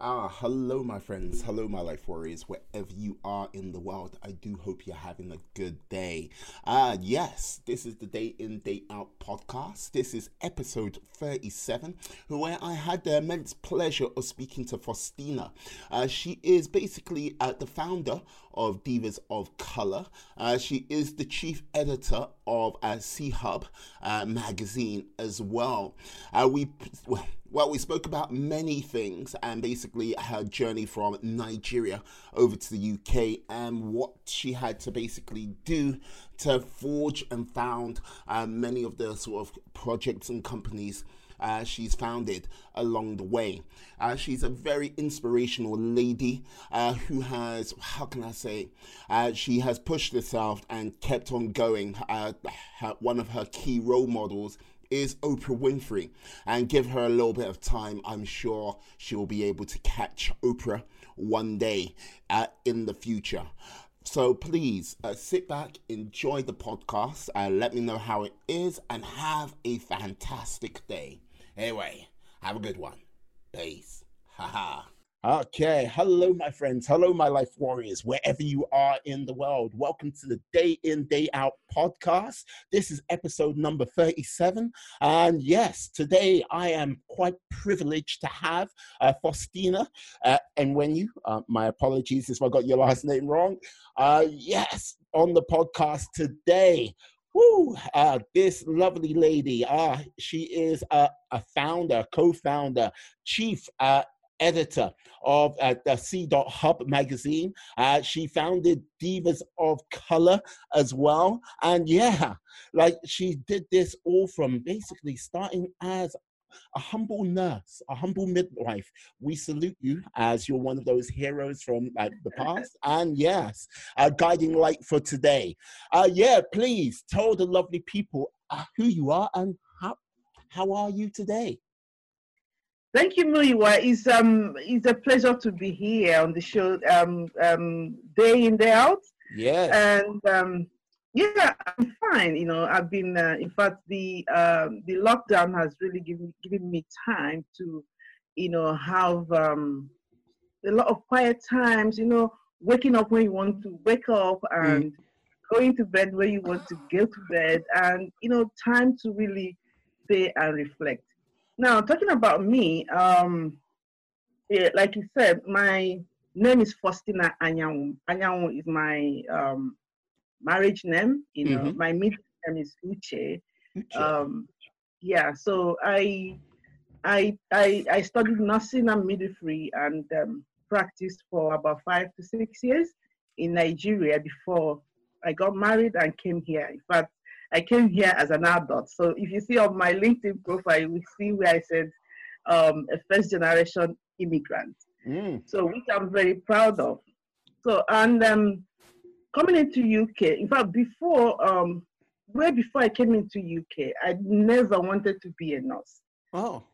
Ah, hello, my friends. Hello, my life warriors, wherever you are in the world. I do hope you're having a good day. Ah, uh, yes, this is the Day In, Day Out podcast. This is episode 37, where I had the immense pleasure of speaking to Faustina. Uh, she is basically uh, the founder of Divas of Color. Uh, she is the chief editor of uh, C Hub uh, magazine as well. Uh, we, well, well, we spoke about many things and basically her journey from Nigeria over to the UK and what she had to basically do to forge and found uh, many of the sort of projects and companies uh, she's founded along the way. Uh, she's a very inspirational lady uh, who has, how can I say, uh, she has pushed herself and kept on going. Uh, her, one of her key role models is Oprah Winfrey. And give her a little bit of time, I'm sure she will be able to catch Oprah one day uh, in the future. So please uh, sit back, enjoy the podcast, uh, let me know how it is, and have a fantastic day. Anyway, have a good one. Peace. Haha. Okay, hello, my friends. Hello, my life warriors, wherever you are in the world. Welcome to the Day In, Day Out podcast. This is episode number 37. And yes, today I am quite privileged to have uh, Faustina uh, and when you, uh, my apologies if I got your last name wrong. Uh, yes, on the podcast today. Woo, uh, this lovely lady, uh, she is a, a founder, co founder, chief uh, editor of uh, the C. Hub magazine. Uh, she founded Divas of Color as well. And yeah, like she did this all from basically starting as a humble nurse, a humble midwife. We salute you as you're one of those heroes from uh, the past. And yes, a guiding light for today. Uh, yeah, please tell the lovely people uh, who you are and how, how are you today? Thank you, Muiwa. It's um it's a pleasure to be here on the show um um day in day out. Yeah. And um yeah, I'm fine. You know, I've been uh, in fact the um the lockdown has really given given me time to you know have um a lot of quiet times, you know, waking up when you want to wake up mm. and mm. going to bed when you want to go to bed and you know time to really stay and reflect now, talking about me, um, yeah, like you said, my name is Faustina Anyanwu. Anyanwu is my um, marriage name. You know, mm-hmm. my middle name is Uche. Uche. Um, yeah, so I, I, I, I studied nursing and midwifery and um, practiced for about five to six years in Nigeria before I got married and came here. In fact, I came here as an adult. So if you see on my LinkedIn profile, you will see where I said um, a first generation immigrant. Mm. So which I'm very proud of. So and um, coming into UK, in fact, before um, way before I came into UK, I never wanted to be a nurse. Oh.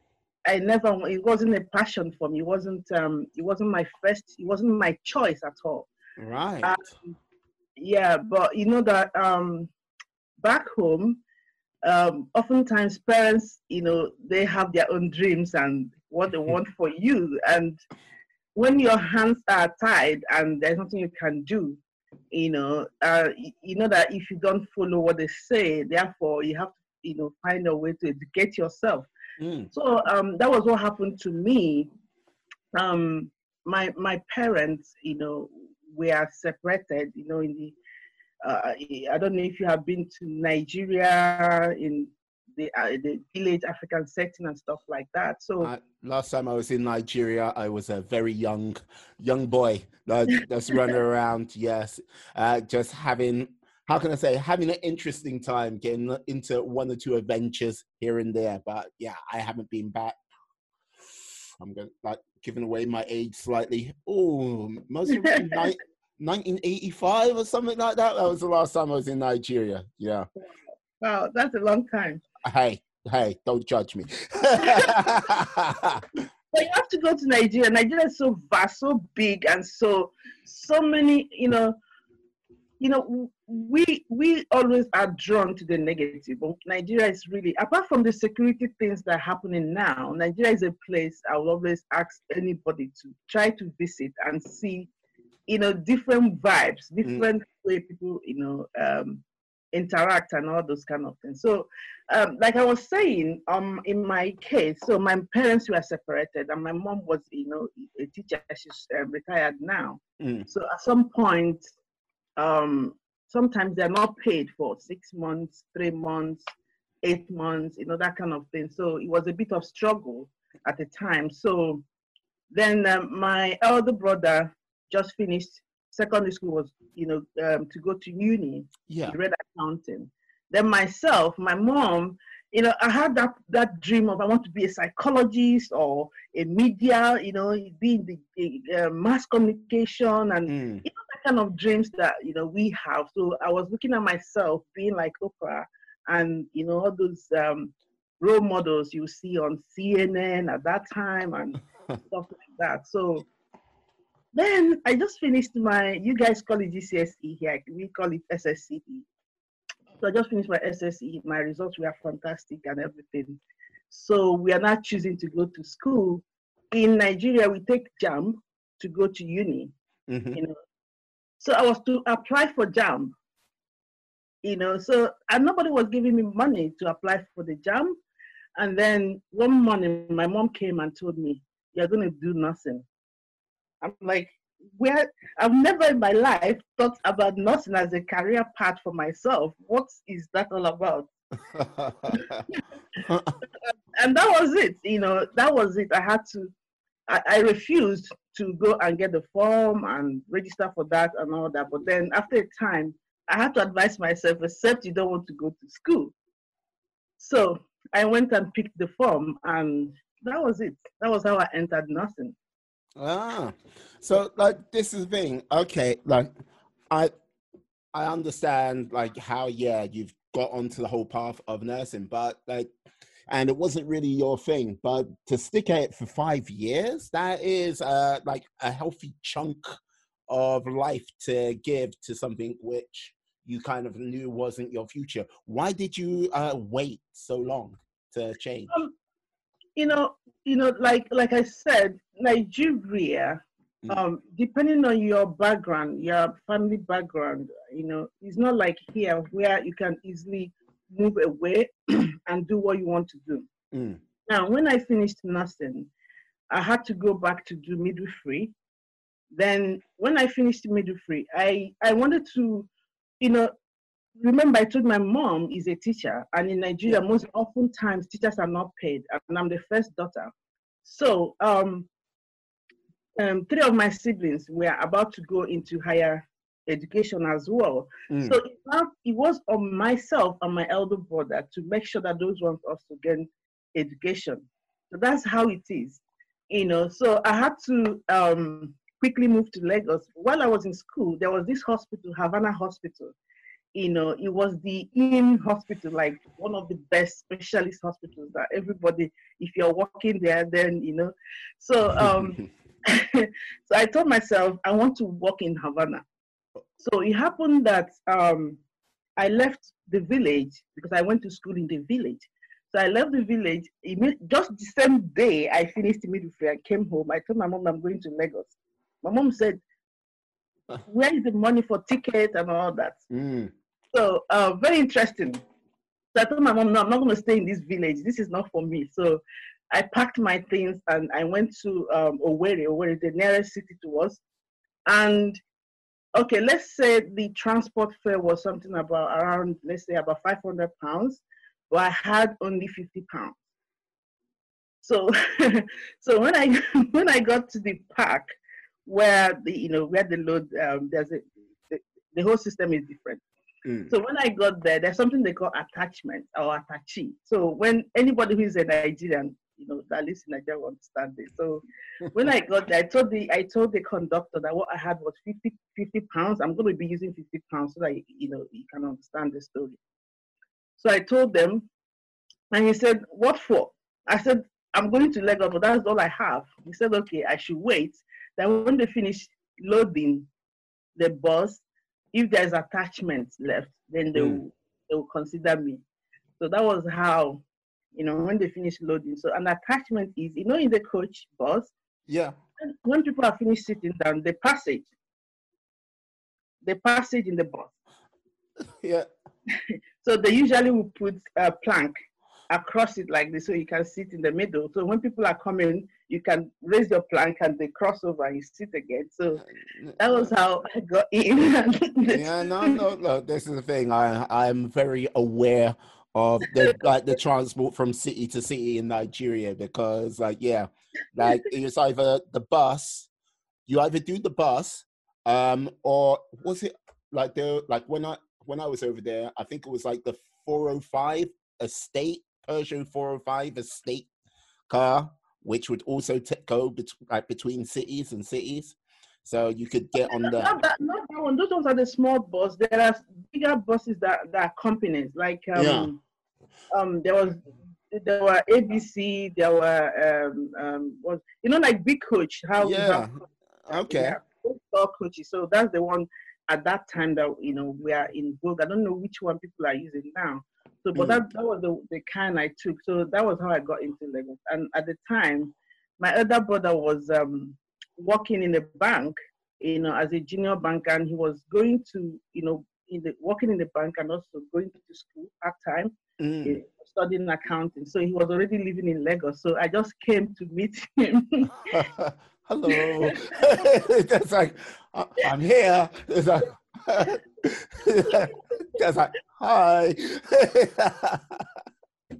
I never. It wasn't a passion for me. It wasn't. Um, it wasn't my first. It wasn't my choice at all. Right. Um, yeah, but you know that um, back home, um, oftentimes parents, you know, they have their own dreams and what they want for you. And when your hands are tied and there's nothing you can do, you know, uh, you know that if you don't follow what they say, therefore you have to, you know, find a way to educate yourself. Mm. So um, that was what happened to me. Um, my my parents, you know, were separated, you know, in the uh, I don't know if you have been to Nigeria in the uh, the village African setting and stuff like that. So uh, last time I was in Nigeria, I was a very young young boy uh, just running around. Yes, uh, just having how can I say having an interesting time getting into one or two adventures here and there. But yeah, I haven't been back. I'm going like giving away my age slightly. Oh, most of 1985 or something like that. That was the last time I was in Nigeria. Yeah. Wow, that's a long time. Hey, hey, don't judge me. but you have to go to Nigeria. Nigeria is so vast, so big, and so so many. You know, you know, we we always are drawn to the negative. But Nigeria is really, apart from the security things that are happening now, Nigeria is a place I will always ask anybody to try to visit and see, you know, different vibes, mm. different mm. way people, you know, um, interact and all those kind of things. So, um, like I was saying, um, in my case, so my parents were separated, and my mom was, you know, a teacher. She's uh, retired now. Mm. So at some point, um, sometimes they're not paid for six months, three months, eight months, you know, that kind of thing. So it was a bit of struggle at the time. So then um, my elder brother just finished secondary school was, you know, um, to go to uni. Yeah. Read accounting. Then myself, my mom, you know, I had that that dream of I want to be a psychologist or a media, you know, being in the uh, mass communication and mm. you know that kind of dreams that you know we have. So I was looking at myself being like Oprah and you know all those um, role models you see on CNN at that time and stuff like that. So then I just finished my, you guys call it GCSE here, we call it SSCE. So I just finished my SSE. My results were fantastic and everything. So we are now choosing to go to school. In Nigeria, we take JAMB to go to uni. Mm-hmm. You know, so I was to apply for JAMB. You know, so and nobody was giving me money to apply for the JAMB. And then one morning, my mom came and told me, "You're going to do nothing." I'm like, where I've never in my life thought about nursing as a career path for myself. What is that all about? and that was it. You know, that was it. I had to. I, I, refused to go and get the form and register for that and all that. But then after a time, I had to advise myself, except you don't want to go to school. So I went and picked the form, and that was it. That was how I entered nursing. Ah, so like this is the thing. Okay, like I I understand like how yeah you've got onto the whole path of nursing, but like and it wasn't really your thing. But to stick at it for five years, that is uh like a healthy chunk of life to give to something which you kind of knew wasn't your future. Why did you uh wait so long to change? Um, you know, you know, like like I said, Nigeria, mm. um, depending on your background, your family background, you know, it's not like here where you can easily move away and do what you want to do. Mm. Now, when I finished nursing, I had to go back to do midwifery. Then, when I finished midwifery, I I wanted to, you know, remember I told my mom is a teacher, and in Nigeria, most oftentimes teachers are not paid, and I'm the first daughter. So um, um, three of my siblings were about to go into higher education as well. Mm. So it, it was on myself and my elder brother to make sure that those ones also get education. So that's how it is, you know. So I had to um, quickly move to Lagos. While I was in school, there was this hospital, Havana Hospital you know, it was the in hospital, like one of the best specialist hospitals that everybody, if you're working there, then you know. So um so I told myself I want to work in Havana. So it happened that um I left the village because I went to school in the village. So I left the village just the same day I finished the midwifery. I came home. I told my mom I'm going to Lagos. My mom said, "Where is the money for ticket and all that?" Mm. So uh, very interesting. So I told my mom, no, I'm not going to stay in this village. This is not for me. So I packed my things and I went to um, Owerri, Owerri, the nearest city to us. And okay, let's say the transport fare was something about around, let's say about 500 pounds, but I had only 50 pounds. So, so when I when I got to the park, where the you know where the load um, there's a the, the whole system is different. Mm. So when I got there, there's something they call attachment or attache. So when anybody who is a Nigerian, you know, that lives in Nigeria will understand this. So when I got there, I told the I told the conductor that what I had was 50, 50 pounds. I'm going to be using 50 pounds so that you know you can understand the story. So I told them, and he said, "What for?" I said, "I'm going to Lagos, but that's all I have." He said, "Okay, I should wait." Then when they finish loading the bus, if there's attachments left, then they Mm. will they will consider me. So that was how, you know, when they finish loading. So an attachment is, you know, in the coach bus, Yeah. when- when people are finished sitting down, the passage, the passage in the bus. Yeah. So they usually will put a plank across it like this so you can sit in the middle. So when people are coming, you can raise your plank and they cross over and you sit again. So that was how I got in. yeah, no, no, look, this is the thing. I I'm very aware of the like the transport from city to city in Nigeria because like yeah, like it's either the bus, you either do the bus, um, or was it like the like when I when I was over there, I think it was like the 405 estate Peugeot 405 estate car, which would also t- go bet- like between cities and cities. So you could get on the not, that, not that one. Those ones are the small bus. There are bigger buses that, that are companies. Like um, Yeah. um, there was there were ABC. There were um, um, was you know like big coach. How Yeah. okay. Yeah, coaches. So that's the one at that time that you know we are in vogue. I don't know which one people are using now. So, but Mm. that, that was the, the kind I took. So that was how I got into Lagos. And at the time, my other brother was um, working in a bank, you know, as a junior banker, and he was going to, you know, in the working in the bank and also going to school part time, Mm. studying accounting. So he was already living in Lagos. So I just came to meet him. Hello. That's like "I- I'm here. It's like, that's like hi. So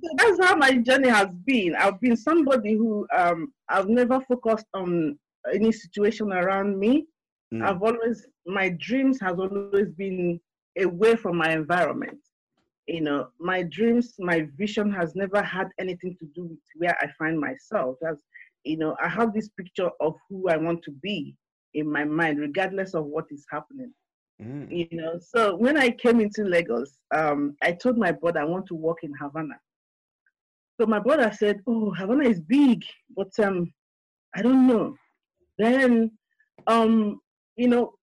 that's how my journey has been. I've been somebody who um, I've never focused on any situation around me. Mm. I've always my dreams has always been away from my environment. You know, my dreams, my vision has never had anything to do with where I find myself. As you know, I have this picture of who I want to be in my mind, regardless of what is happening Mm. you know so when i came into lagos um i told my brother i want to work in havana. So my brother said oh havana is big but um i don't know. Then um you know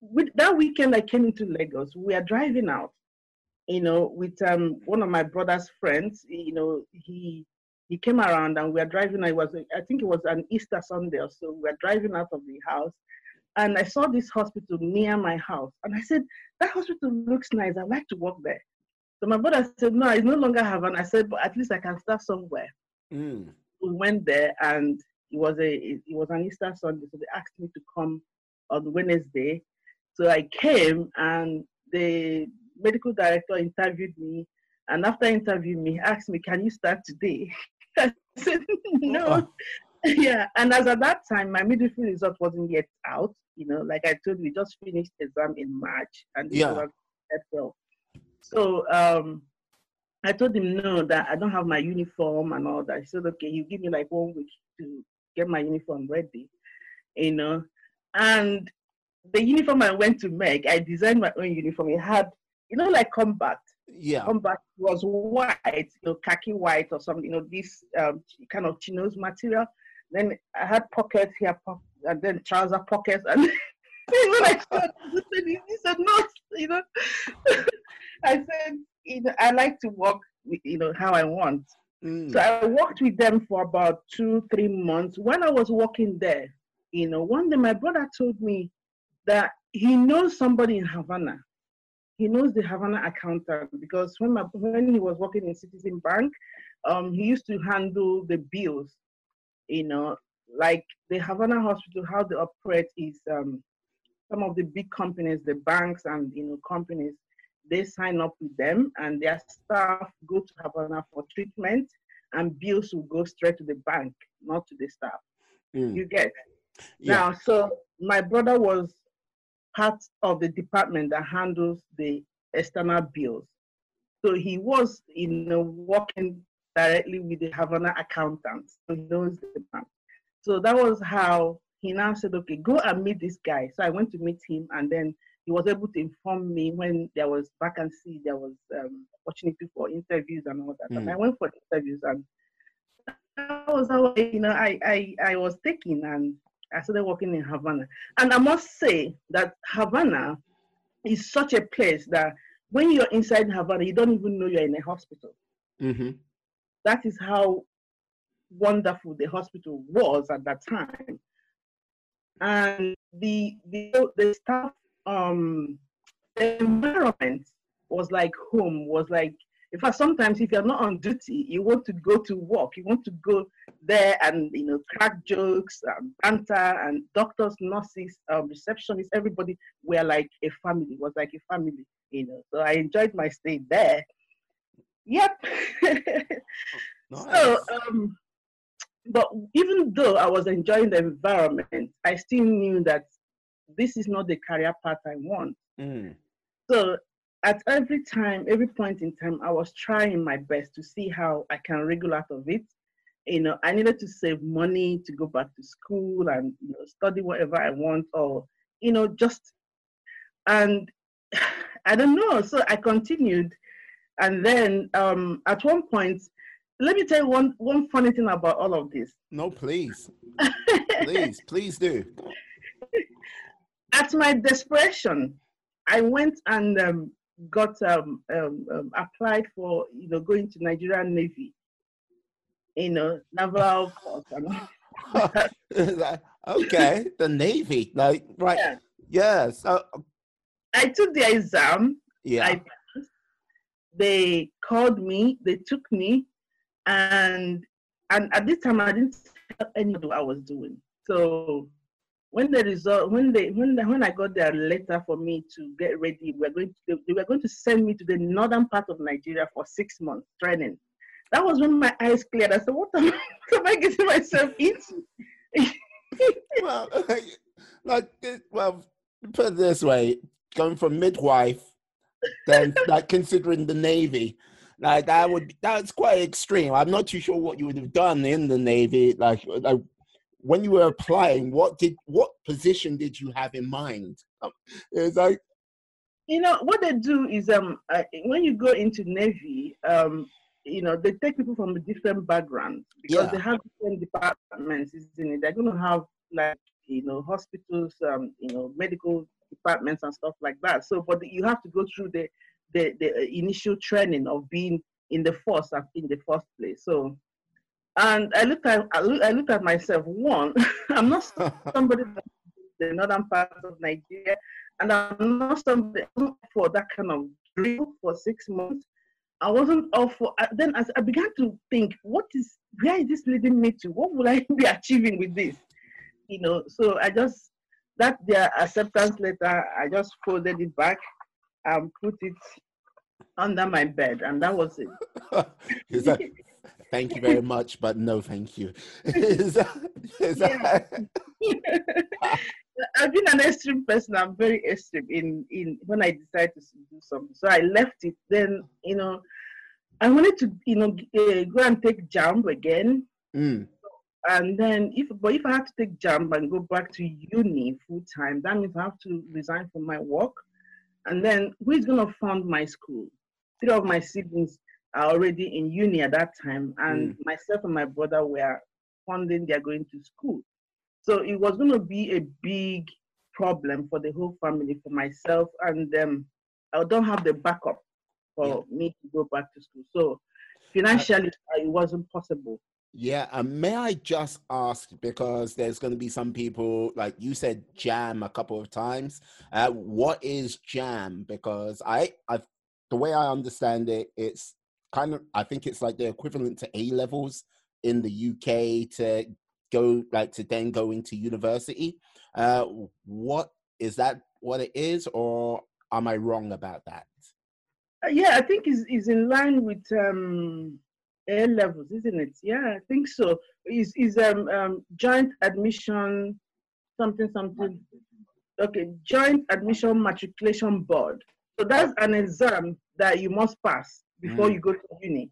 with that weekend i came into lagos we are driving out you know with um one of my brother's friends you know he he came around and we are driving i was i think it was an easter sunday so we are driving out of the house and I saw this hospital near my house. And I said, That hospital looks nice. I'd like to work there. So my brother said, No, it's no longer Havana. I said, But at least I can start somewhere. Mm. We went there and it was a it was an Easter Sunday. So they asked me to come on Wednesday. So I came and the medical director interviewed me. And after interviewing me, he asked me, Can you start today? I said, No. Yeah, and as at that time, my midwifery result wasn't yet out. You know, like I told you, we just finished exam in March, and this Yeah. was April. So um, I told him no, that I don't have my uniform and all that. He said, okay, you give me like one week to get my uniform ready. You know, and the uniform I went to make, I designed my own uniform. It had, you know, like combat Yeah. combat was white, you know, khaki white or something, you know, this um, kind of chinos material. Then I had pockets here, po- and then trouser pockets, and when I said, he said, no, you know, I said, you know, I like to work, with, you know, how I want. Mm. So I worked with them for about two, three months. When I was working there, you know, one day my brother told me that he knows somebody in Havana. He knows the Havana accountant because when my, when he was working in Citizen Bank, um, he used to handle the bills. You know, like the Havana Hospital, how they operate is um, some of the big companies, the banks and you know companies, they sign up with them and their staff go to Havana for treatment and bills will go straight to the bank, not to the staff. Mm. You get Yeah. now. So my brother was part of the department that handles the external bills. So he was, you know, working directly with the Havana accountant. So he knows the bank. So that was how he now said, okay, go and meet this guy. So I went to meet him and then he was able to inform me when there was vacancy, there was um, opportunity for interviews and all that. And Mm. I went for the interviews and that was how you know I, I I was taken and I started working in Havana. And I must say that Havana is such a place that when you're inside Havana, you don't even know you're in a hospital. Mm-hmm. That is how wonderful the hospital was at that time. And the the the staff um the environment was like home, was like in fact, sometimes if you're not on duty, you want to go to work. You want to go there and you know crack jokes, and banter, and doctors, nurses, um, receptionists, everybody were like a family. Was like a family, you know. So I enjoyed my stay there. Yep. nice. So, um, but even though I was enjoying the environment, I still knew that this is not the career path I want. Mm. So at every time, every point in time, I was trying my best to see how I can wriggle out of it. You know, I needed to save money to go back to school and you know study whatever I want, or you know, just and I don't know. So I continued, and then um, at one point, let me tell you one one funny thing about all of this. No, please, please, please do. At my desperation, I went and um, got um, um, um, applied for you know going to Nigerian Navy, you know naval okay, the Navy, like right, yeah. yes. Uh, I took the exam. Yeah. I They called me. They took me, and and at this time I didn't tell anyone what I was doing. So when the result when they when the, when I got their letter for me to get ready, we are going to they were going to send me to the northern part of Nigeria for six months training. That was when my eyes cleared. I said, "What am, I, what am I getting myself into?" well, like well, put it this way: going from midwife, then like considering the navy, like that would that's quite extreme. I'm not too sure what you would have done in the navy, like like when you were applying, what did what position did you have in mind? Um, it's like you know what they do is um uh, when you go into navy um you know they take people from a different background because yeah. they have different departments isn't it they're going to have like you know hospitals um you know medical departments and stuff like that so but you have to go through the the, the uh, initial training of being in the force in the first place so and I looked at I, look, I looked at myself. One, I'm not somebody from the northern part of Nigeria, and I'm not somebody for that kind of drill for six months. I wasn't all for. Then as I began to think, what is where is this leading me to? What will I be achieving with this? You know, so I just that their acceptance letter, I just folded it back and put it under my bed, and that was it. is that thank you very much, but no thank you. is that, is that... I've been an extreme person. I'm very extreme in, in when I decide to do something. So I left it. Then, you know, I wanted to, you know, uh, go and take JAMB again. Mm. And then, if but if I have to take JAMB and go back to uni full time, that means I have to resign from my work. And then, who is going to fund my school? Three of my siblings are already in uni at that time, and mm. myself and my brother were funding their going to school. So it was going to be a big problem for the whole family, for myself, and um, I don't have the backup for yeah. me to go back to school. So financially, uh, it wasn't possible. Yeah, and may I just ask because there's going to be some people like you said JAMB a couple of times. Uh, what is JAMB? Because I, I, the way I understand it, it's kind of I think it's like the equivalent to A levels in the UK to go like to then go into university. Uh, what is that? What it is, or am I wrong about that? Uh, yeah, I think is is in line with um, A levels, isn't it? Yeah, I think so. Is is um, um joint admission something something? Okay, joint admission matriculation board. So that's an exam that you must pass before mm. you go to uni.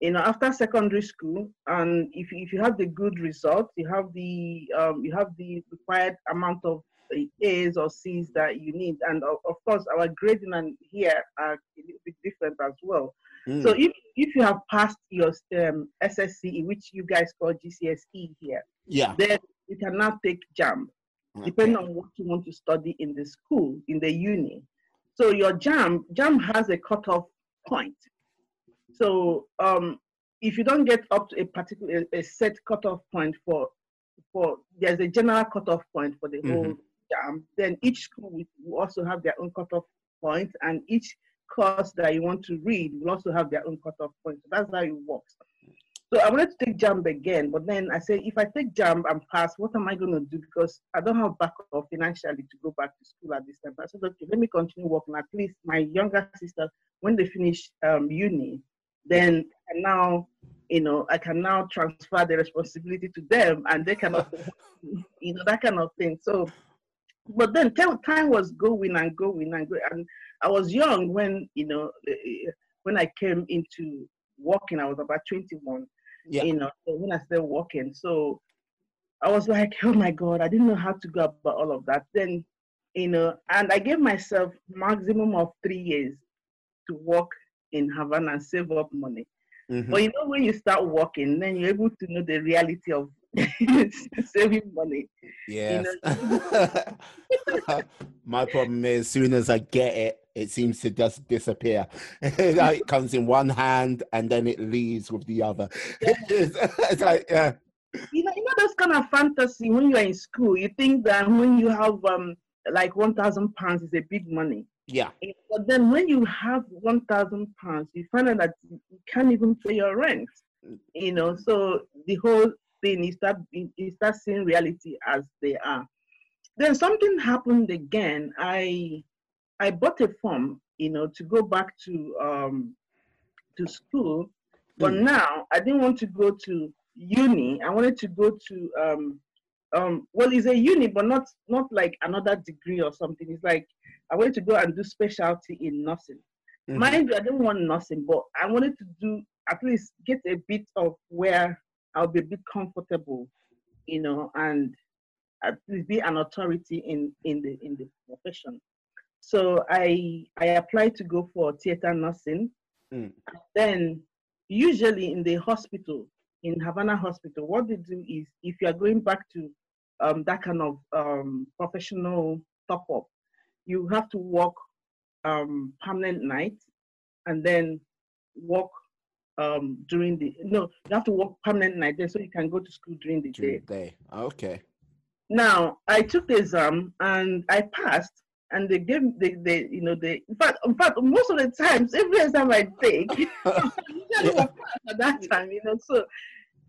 You know, after secondary school, and if if you have the good results, you have the um, you have the required amount of A's or C's that you need, and of, of course, our grading and here are a little bit different as well. Mm. So if if you have passed your um, SSCE, which you guys call GCSE here, yeah, then you can now take JAMB, okay. depending on what you want to study in the school in the uni. So your JAMB JAMB has a cutoff point. So um, if you don't get up to a particular a set cutoff point for for there's a general cutoff point for the mm-hmm. whole JAMB, then each school will also have their own cutoff point, and each course that you want to read will also have their own cutoff point. So that's how it works. So I wanted to take JAMB again, but then I said, if I take JAMB and pass, what am I going to do? Because I don't have backup financially to go back to school at this time. I said, okay, let me continue working. At least my younger sister, when they finish um, uni, then now, you know, I can now transfer the responsibility to them, and they cannot, you know, that kind of thing. So, but then time was going and going and going, and I was young when, you know, eh, eh, when I came into working. I was about 21 yeah. you know, when I started walking. So I was like, oh my God, I didn't know how to go about all of that. Then, you know, and I gave myself maximum of three years to work in Havana and save up money. Mm-hmm. But you know, when you start working, then you're able to know the reality of saving money. Yes. You know? My problem is, as soon as I get it, it seems to just disappear. it comes in one hand and then it leaves with the other. it's, it's like, yeah. You know, you know those kind of fantasy when you're in school. You think that when you have um like one thousand pounds is a big money. Yeah. But then when you have one thousand pounds, you find out that you can't even pay your rent. You know, so the whole thing you start you start seeing reality as they are. Then something happened again. I I bought a form, you know, to go back to um, to school, but mm. now I didn't want to go to uni. I wanted to go to um, um, well, it's a uni, but not not like another degree or something. It's like I wanted to go and do specialty in nursing. Mm-hmm. Mind you, I didn't want nursing, but I wanted to do at least get a bit of where I'll be a bit comfortable, you know, and at least be an authority in in the in the profession. So I I applied to go for theater nursing. Mm. Then usually in the hospital, in Havana Hospital, what they do is if you are going back to um, that kind of um, professional top up, you have to work um, permanent night and then work um, during the no, you have to work permanent night then so you can go to school during the during day. day. Okay. Now I took the exam and I passed and they gave they, they you know they in fact in fact most of the times every exam I take yeah. at that time you know so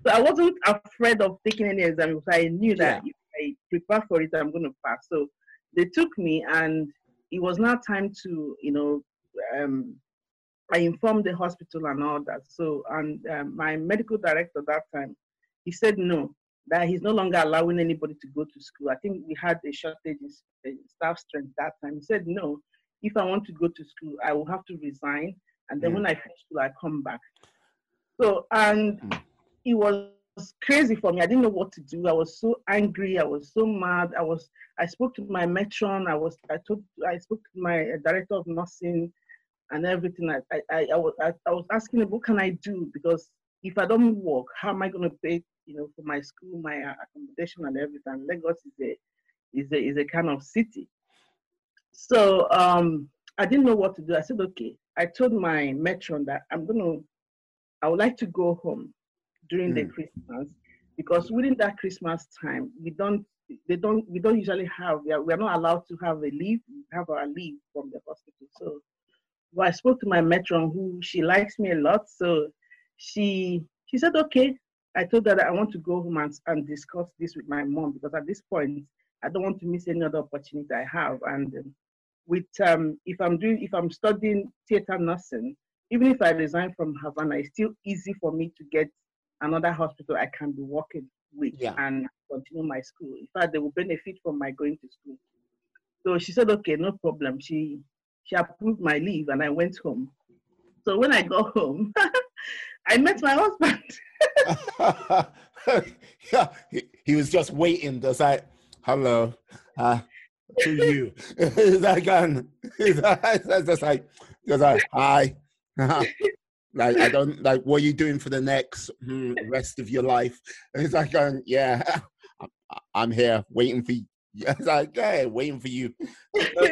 so I wasn't afraid of taking any exam because I knew that yeah. if I prepare for it I'm going to pass so they took me and it was now time to you know um, I informed the hospital and all that so and um, my medical director that time he said no that he's no longer allowing anybody to go to school. I think we had a shortage in staff strength that time. He said, no, if I want to go to school, I will have to resign. And then mm. when I finish school, I come back. So, and mm. it was crazy for me. I didn't know what to do. I was so angry. I was so mad. I was, I spoke to my matron. I was, I told, I spoke to my director of nursing and everything. I, I, I, I was, I, I was asking him, what can I do? Because if I don't work, how am I going to pay you know, for my school, my accommodation and everything. Lagos is a is a is a kind of city. So um, I didn't know what to do. I said, okay. I told my matron that I'm gonna, I would like to go home during mm. the hmm. Christmas because within that Christmas time, we don't, they don't, we don't usually have, we are, we are not allowed to have a leave, we have our leave from the hospital. So well, I spoke to my matron who she likes me a lot. So she she said, okay, I told her that I want to go home and, and discuss this with my mom because at this point, I don't want to miss any other opportunity I have. And um, with um, if I'm doing if I'm studying theater nursing, even if I resign from Havana, it's still easy for me to get another hospital I can be working with yeah. and continue my school. In fact, they will benefit from my going to school. So she said, okay, no problem. She she approved my leave and I went home. So when I got home, I met my husband. yeah, he, he, was just waiting, just like, hello, uh, to you. He's like, um, he's just like, just like, hi. like, I don't, like, what are you doing for the next hmm, rest of your life? And he's like, um, yeah, I'm here waiting for Yeah, it's like, hey, waiting for you.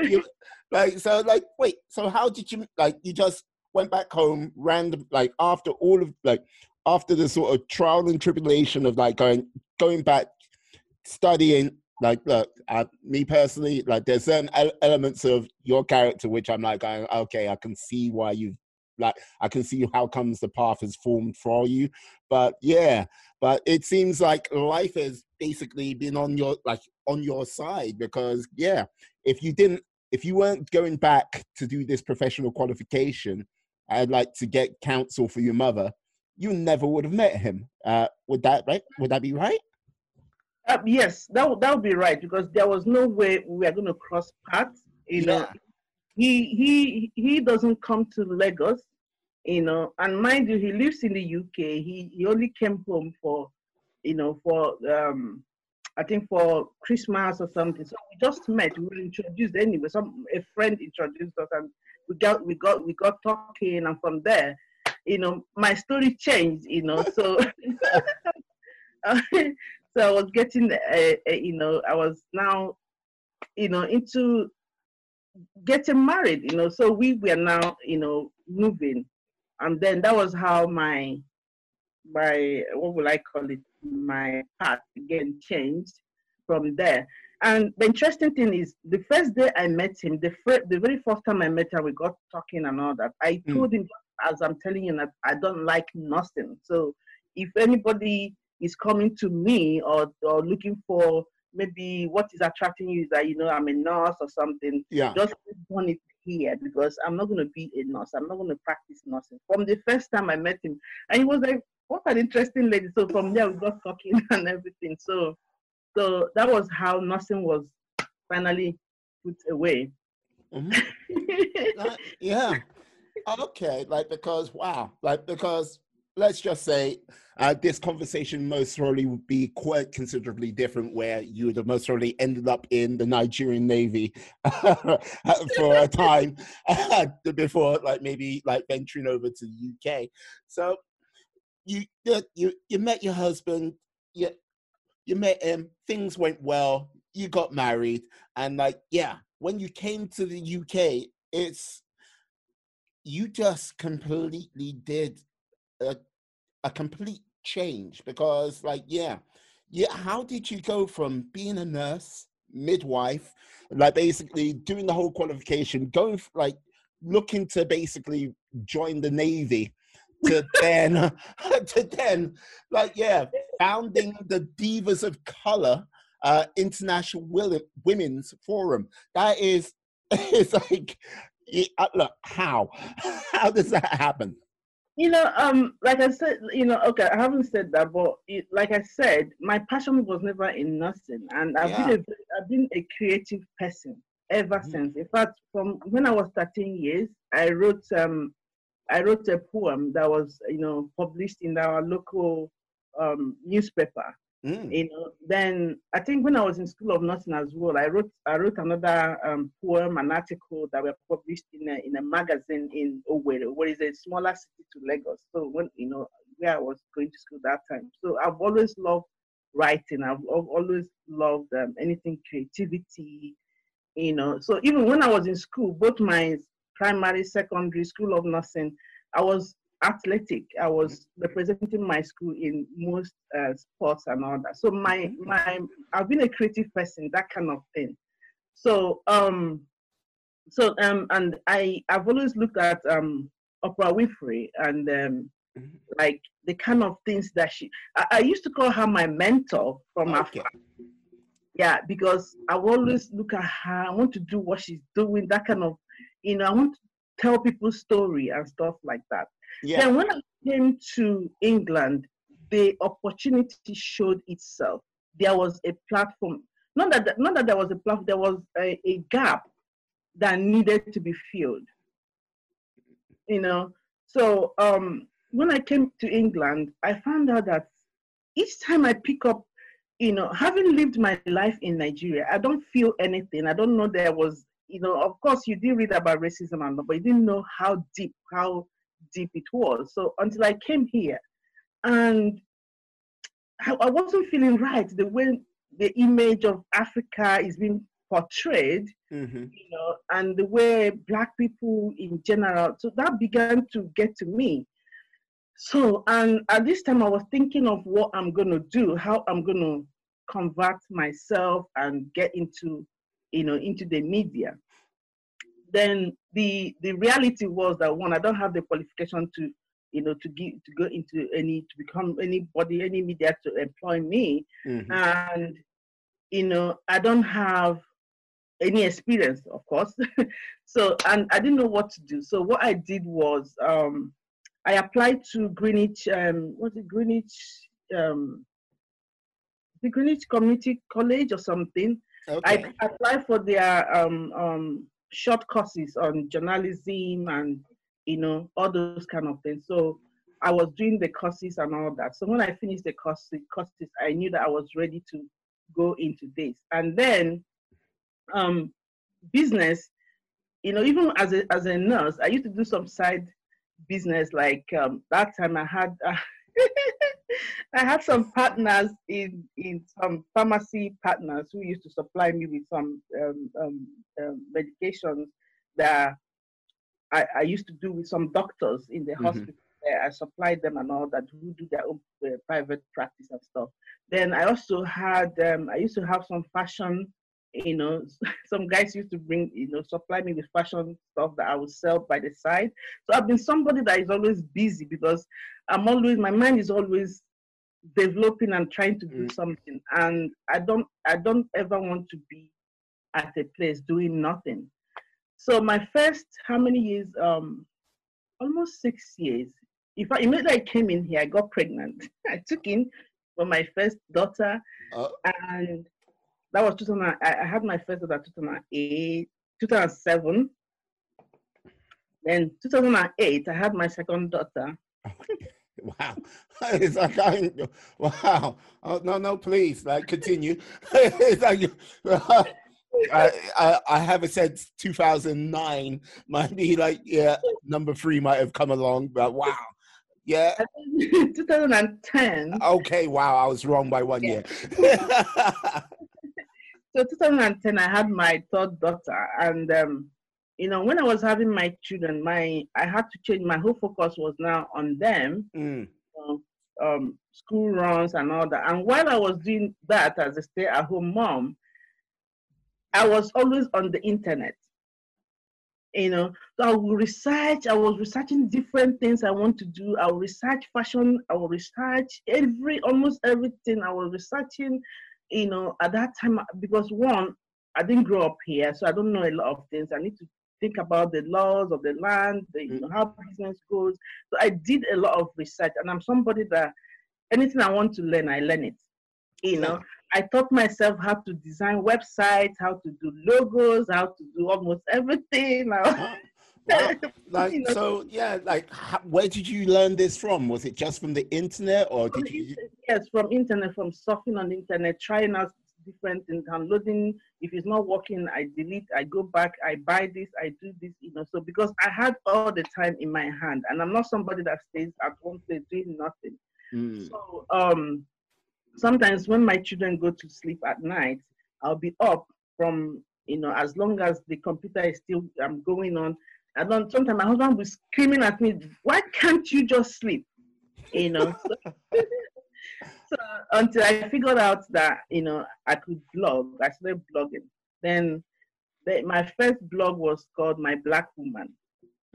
you. Like, so, like, wait, so how did you, like, you just went back home, random, like, after all of, like, after the sort of trial and tribulation of, like, going, going back, studying, like, look, me personally, like, there's certain elements of your character which I'm like, going, okay, I can see why you've like I can see how comes the path has formed for you. But yeah, but it seems like life has basically been on your like on your side because yeah, if you didn't if you weren't going back to do this professional qualification I'd like to get counsel for your mother, you never would have met him. Uh, would that right? Would that be right? Uh, yes, that would, that would be right because there was no way we were going to cross paths. You yeah. know, he he he doesn't come to Lagos, you know, and mind you, he lives in the UK. He he only came home for, you know, for um, I think for Christmas or something. So we just met. We were introduced anyway. Some a friend introduced us, and we got we got we got talking, and from there, you know, my story changed. You know, so. so I was getting, uh, uh, you know, I was now, you know, into getting married, you know. So we were now, you know, moving, and then that was how my my what would I call it? My path again changed from there. And the interesting thing is, the first day I met him, the fir- the very first time I met him, we got talking and all that. I mm. told him, as I'm telling you, that I don't like nothing. So if anybody is coming to me or or looking for maybe what is attracting you is that you know I'm a nurse or something. Yeah. Just want it here because I'm not going to be a nurse. I'm not going to practice nursing. From the first time I met him, and he was like, "What an interesting lady." So from there we got talking and everything. So, so that was how nursing was finally put away. Mm-hmm. uh, yeah. Okay. Like because wow. Like because let's just say uh, this conversation most probably would be quite considerably different where you would have most probably ended up in the Nigerian Navy for a time before like maybe like venturing over to the UK. So you you you met your husband, you you met him, things went well, you got married, and like yeah, when you came to the UK, it's you just completely did a, a complete change because like yeah yeah how did you go from being a nurse midwife like basically doing the whole qualification going like looking to basically join the navy to then to then like yeah founding the divas of color uh international women's forum that is it's like uh, look how how does that happen you know, um, like I said, you know, okay, I haven't said that, but it, like I said, my passion was never in nursing, and I've yeah. been a, I've been a creative person ever mm. since. In fact, from when I was 13 years, I wrote um, I wrote a poem that was, you know, published in our local um, newspaper, Mm. You know, then I think when I was in School of Nursing as well, I wrote I wrote another um, poem, an article that were published in a, in a magazine in Owerri, where is a smaller city to Lagos. So when you know where I was going to school that time, so I've always loved writing. I've, I've always loved um, anything creativity. You know, so even when I was in school, both my primary, secondary, School of Nursing, I was athletic. I was representing my school in most uh, sports and all that. So my my I've been a creative person, that kind of thing. So um, so um, and I I've always looked at um Oprah Winfrey and um, mm-hmm. like the kind of things that she. I, I used to call her my mentor from okay. afar. Yeah, because I always look at her. I want to do what she's doing. That kind of, you know, I want to tell people's story and stuff like that. Yeah. Then when I came to England, the opportunity showed itself. There was a platform. Not that not that there was a platform. There was a, a gap that needed to be filled. You know. So um, when I came to England, I found out that each time I pick up you know, having lived my life in Nigeria, I don't feel anything. I don't know there was, you know, of course you did read about racism and but you didn't know how deep, how deep it was. So until I came here, and I, I wasn't feeling right the way the image of Africa is being portrayed, Mm-hmm. you know, and the way black people in general. So that began to get to me. So, and at this time, I was thinking of what I'm going to do, how I'm going to convert myself and get into, you know, into the media. Then the the reality was that one, I don't have the qualification to, you know, to give to go into any to become anybody, any media to employ me, Mm-hmm. and you know, I don't have any experience, of course. so, and I didn't know what to do. So, what I did was um, I applied to Greenwich, um, what's it, Greenwich, um, the Greenwich Community College or something. Okay. I applied for their um, um, short courses on journalism and you know all those kind of things. So I was doing the courses and all that. So when I finished the courses, courses I knew that I was ready to go into this. And then um, business, you know, even as a as a nurse, I used to do some side business. Like um, that time, I had. Uh, I had some partners in in some pharmacy partners who used to supply me with some um, um, um, medications that I, I used to do with some doctors in the Mhm. hospital. I supplied them and all that who do their own uh, private practice and stuff. Then I also had um, I used to have some fashion. You know, some guys used to bring you know supply me with fashion stuff that I would sell by the side. So I've been somebody that is always busy because I'm always my mind is always developing and trying to do Mm. something. And i don't i don't ever want to be at a place doing nothing. So my first how many years? Um almost six years. If i immediately i came in here i got pregnant. I took in for my first daughter Uh, and that was 2000 i, I had my first daughter 2008 2007 then 2008 i had my second daughter wow. It's like I, wow. Oh, no, no, please, like continue. it's like, I, I, I haven't said 2009. Might be like, yeah, number three might have come along, but wow. Yeah. 2010 Okay. Wow. I was wrong by one year. So 2010 i had my third daughter and um, you know when i was having my children my i had to change my whole focus was now on them. Mm, um, um, school runs and all that. And while i was doing that as a stay-at-home mom i was always on the internet you know. So i would research i was researching different things i want to do. I would research fashion i would research every almost everything i was researching you know at that time because one i didn't grow up here so i don't know a lot of things. I need to think about the laws of the land the, you know, mm-hmm. how business goes. So i did a lot of research and i'm somebody that anything i want to learn i learn it you know. I taught myself how to design websites, how to do logos, how to do almost everything. wow. Like so, yeah. Like, how, where did you learn this from? Was it just from the internet, or From did you? inter- yes, from internet, from surfing on the internet, trying out different things, downloading. If it's not working, I delete, I go back, I buy this, I do this, you know. So because I had all the time in my hand, and I'm not somebody that stays at one place doing nothing. Mm, So um, sometimes when my children go to sleep at night, I'll be up from you know as long as the computer is still um, going on. I don't. Sometimes my husband be screaming at me, "Why can't you just sleep?" You know. So, so until I figured out that you know I could blog, I started blogging. Then the, my first blog was called My Black Woman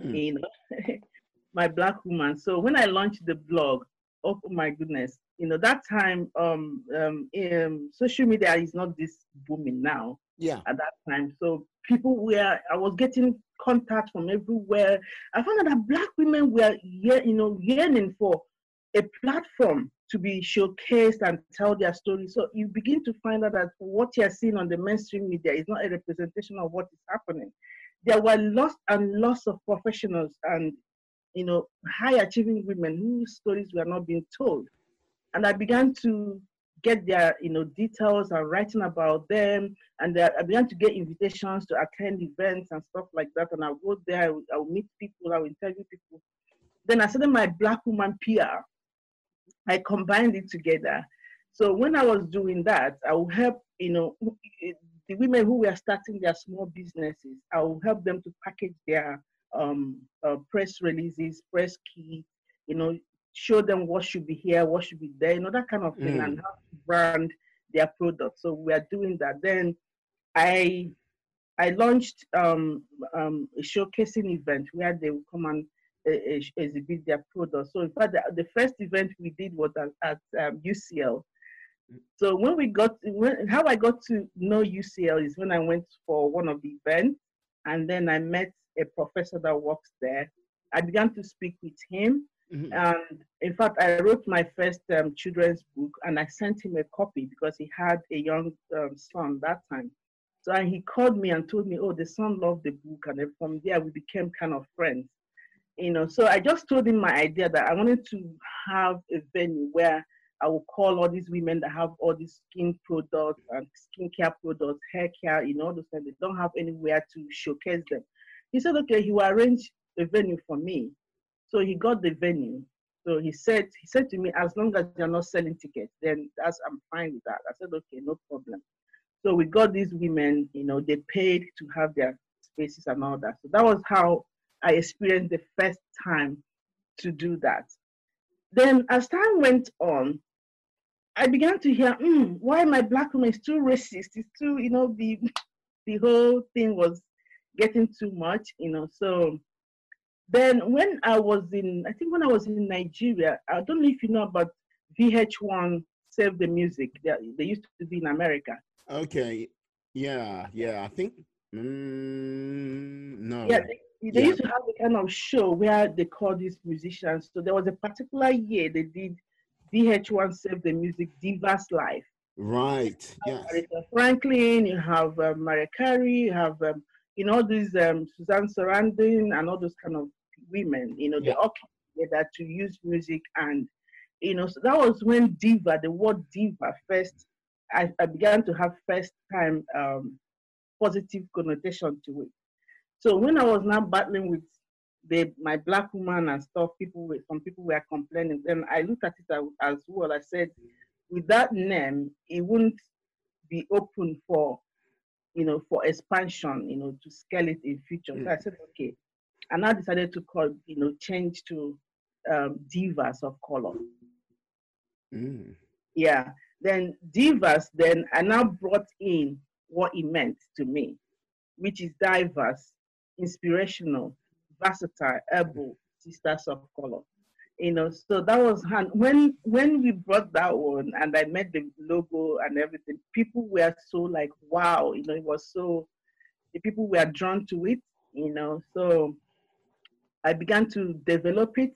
mm, you know, my black woman. So when I launched the blog, oh my goodness, you know, that time um, um, um social media is not this booming now yeah. at that time. So people were, I was getting contact from everywhere. I found out that black women were, ye- you know, yearning for a platform to be showcased and tell their story. So you begin to find out that what you're seeing on the mainstream media is not a representation of what is happening. There were lots and lots of professionals and you know high achieving women whose stories were not being told. And I began to get their you know details and writing about them. And I began to get invitations to attend events and stuff like that. And I'll go there I will, I will meet people I will interview people. Then I started my black woman PR I combined it together. So when I was doing that, I will help, you know, the women who were starting their small businesses. I will help them to package their um, uh, press releases, press key, you know, show them what should be here, what should be there, you know, that kind of thing, mm. and how to brand their product. So we are doing that. Then I I launched um, um, a showcasing event where they will come and uh, exhibit their products. So in fact, the, the, first event we did was at, at um, UCL. So when we got when, how I got to know UCL is when I went for one of the events, and then I met a professor that works there. I began to speak with him, mm-hmm. and in fact, I wrote my first um, children's book, and I sent him a copy because he had a young um, son that time. So and he called me and told me, oh, the son loved the book, and from there we became kind of friends. You know, so I just told him my idea that I wanted to have a venue where I will call all these women that have all these skin products and skincare products, hair care, you know, those things. They don't have anywhere to showcase them. He said, okay, he will arrange a venue for me. So he got the venue. So he said, he said to me, as long as you're not selling tickets, then that's I'm fine with that. I said, okay, no problem. So we got these women, you know, they paid to have their spaces and all that. So that was how I experienced the first time to do that. Then as time went on, I began to hear, mm, why my black woman is too racist. It's too, you know, the the whole thing was getting too much, you know. So then when I was in, I think when I was in Nigeria, I don't know if you know about VH1 Save the Music. They, they used to be in America. Okay. Yeah, yeah. I think mm, no. Yeah, they, they yeah. used to have a kind of show where they call these musicians. So there was a particular year they did VH1 Save the Music Divas Live. Right. Yes. Franklin, you have uh, Mariah Carey, you have um, you know these um, Susan Sarandon and all those kind of women. You know, yeah. they all came together to use music and you know so that was when diva, the word diva first I, I began to have first time um, positive connotation to it. So when I was now battling with the my black woman and stuff, people were some people were complaining. Then I looked at it as, well. I said, with that name, it wouldn't be open for you know for expansion, you know, to scale it in future. Mm. So I mm. said, okay. And I decided to call, you know, change to um, divas of color. Mm. Yeah. Then divas, then I now brought in what it meant to me, which is diverse, inspirational, versatile, able, sisters of color. You know, so that was when when we brought that one and I met the logo and everything, people were so like, wow, you know, it was so the people were drawn to it, you know. So I began to develop it,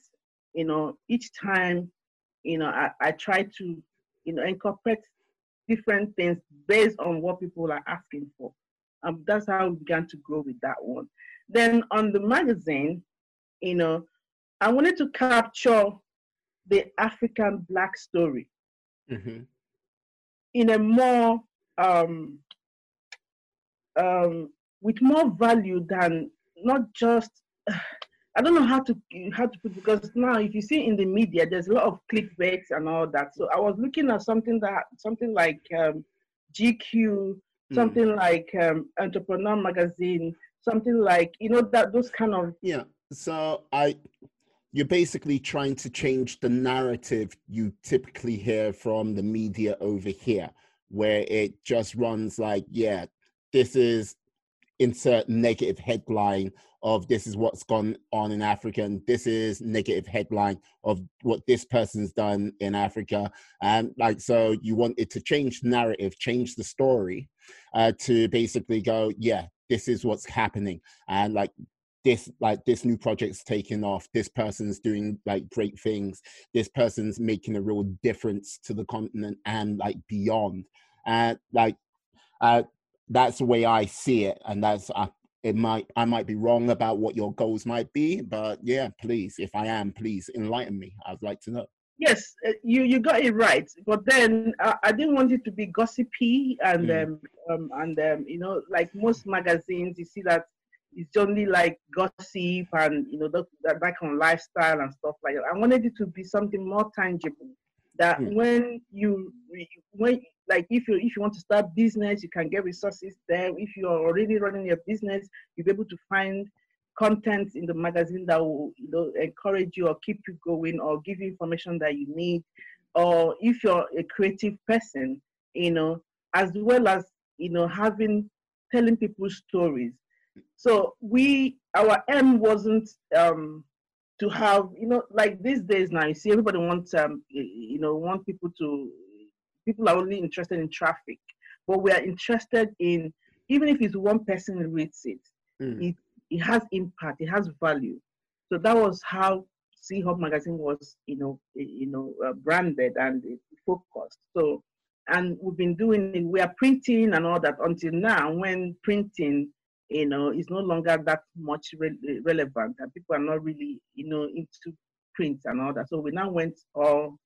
you know, each time, you know, I, I try to you know, incorporate different things based on what people are asking for. Um, that's how we began to grow with that one. Then on the magazine, you know, I wanted to capture the African Black story mm-hmm. in a more um, um, with more value than not just I don't know how to how to put because now if you see in the media there's a lot of clickbaits and all that. So I was looking at something that something like um, GQ, mm. something like um, Entrepreneur Magazine, something like you know that those kind of yeah. So I you're basically trying to change the narrative you typically hear from the media over here, where it just runs like, yeah, this is insert negative headline of this is what's gone on in Africa and this is negative headline of what this person's done in Africa. And like, so you wanted to change narrative, change the story uh, to basically go, yeah, this is what's happening. And like, this like this new project's taking off this person's doing like great things this person's making a real difference to the continent and like beyond and like uh that's the way i see it and that's I, it might i might be wrong about what your goals might be but yeah please if i am please enlighten me i'd like to know yes uh, you you got it right but then uh, i didn't want it to be gossipy and mm. um, um, and um, you know like most magazines you see that it's only like gossip and you know that, that kind of lifestyle and stuff like that i wanted it to be something more tangible that mm. when you when like if you if you want to start business you can get resources there. If you are already running your business you'll be able to find content in the magazine that will you know encourage you or keep you going or give you information that you need. Or if you're a creative person you know as well as you know having telling people stories. So we our aim wasn't um to have you know like these days now you see everybody wants um you know want people to people are only interested in traffic but we are interested in even if it's one person reads it mm. it, it has impact it has value so that was how C Hub magazine was you know you know uh, branded and focused so and we've been doing it we are printing and all that until now when printing you know, is no longer that much re- relevant, and people are not really, you know, into print and all that. So we now went all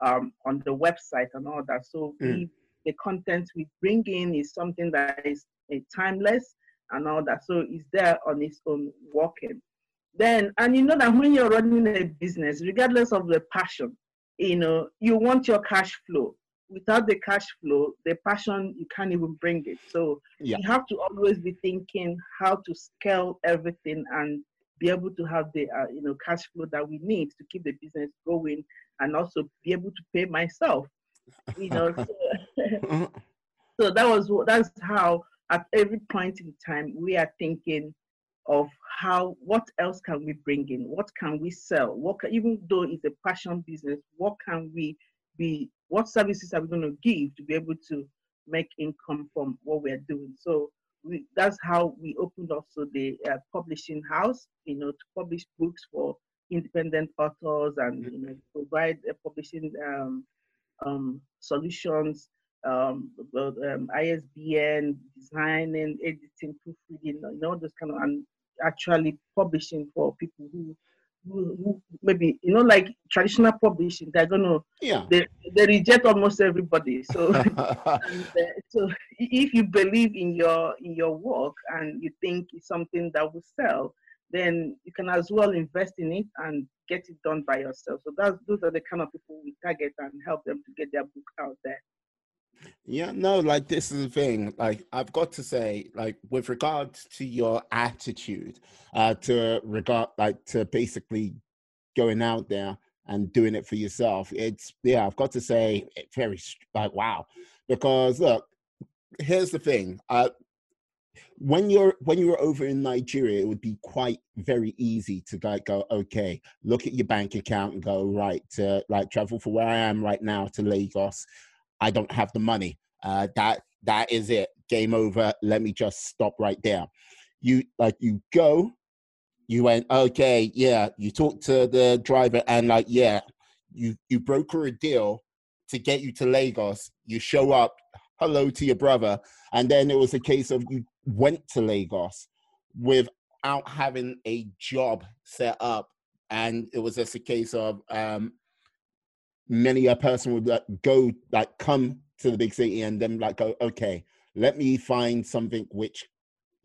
um, on the website and all that. So mm. we, the content we bring in is something that is uh, timeless and all that. So it's there on its own working. Then, and you know that when you're running a business, regardless of the passion, you know, you want your cash flow without the cash flow, the passion you can't even bring it. So yeah. you have to always be thinking how to scale everything and be able to have the uh, you know cash flow that we need to keep the business going and also be able to pay myself. You know, so, so that was that's how at every point in time we are thinking of how what else can we bring in what can we sell what can, even though it's a passion business what can we be what services are we going to give to be able to make income from what we're doing so we, that's how we opened also the uh, publishing house you know to publish books for independent authors and you know provide uh, publishing um, um, solutions um, um, ISBN, designing, editing, proofreading, you know, those kind of, and actually publishing for people who maybe you know like traditional publishing they're gonna yeah. They, they reject almost everybody so and, uh, so if you believe in your in your work and you think it's something that will sell then you can as well invest in it and get it done by yourself so that's those are the kind of people we target and help them to get their book out there yeah, no, like this is the thing. Like I've got to say, like with regards to your attitude, uh, to regard like to basically going out there and doing it for yourself. It's yeah, I've got to say, very like wow, because look, here's the thing. Uh, when you're when you were over in Nigeria, it would be quite very easy to like go, okay, look at your bank account and go right to like travel for where I am right now to Lagos I don't have the money. Uh, that that is it. Game over. Let me just stop right there. You like you go. You went okay. Yeah. You talk to the driver and like yeah, you you broker a deal to get you to Lagos. You show up. Hello to your brother, and then it was a case of you went to Lagos without having a job set up, and it was just a case of um, many a person would like, go like come to the big city and then like go okay let me find something which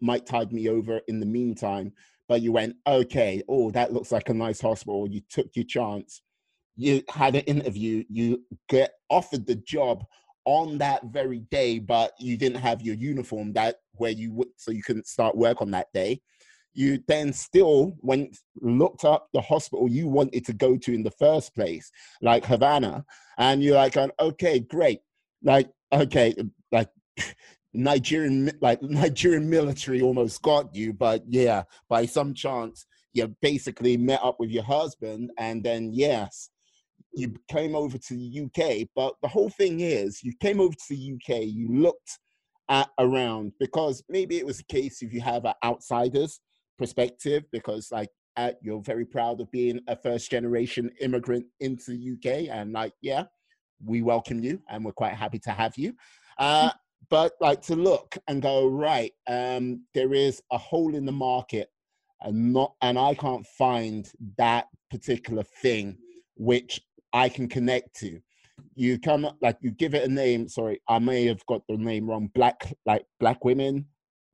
might tide me over in the meantime. But you went okay oh that looks like a nice hospital. You took your chance. You had an interview. You get offered the job on that very day but you didn't have your uniform that where you would so you couldn't start work on that day. You then still went looked up the hospital you wanted to go to in the first place, like Havana, and you're like, um, okay, great, like okay, like Nigerian like Nigerian military almost got you, but yeah, by some chance you basically met up with your husband, and then yes, you came over to the UK. But the whole thing is, you came over to the UK, you looked at around because maybe it was a case if you have an outsiders perspective because like uh, you're very proud of being a first generation immigrant into the UK and like yeah we welcome you and we're quite happy to have you uh, but like to look and go right um, there is a hole in the market and not and I can't find that particular thing which I can connect to you come up like you give it a name sorry I may have got the name wrong black like black women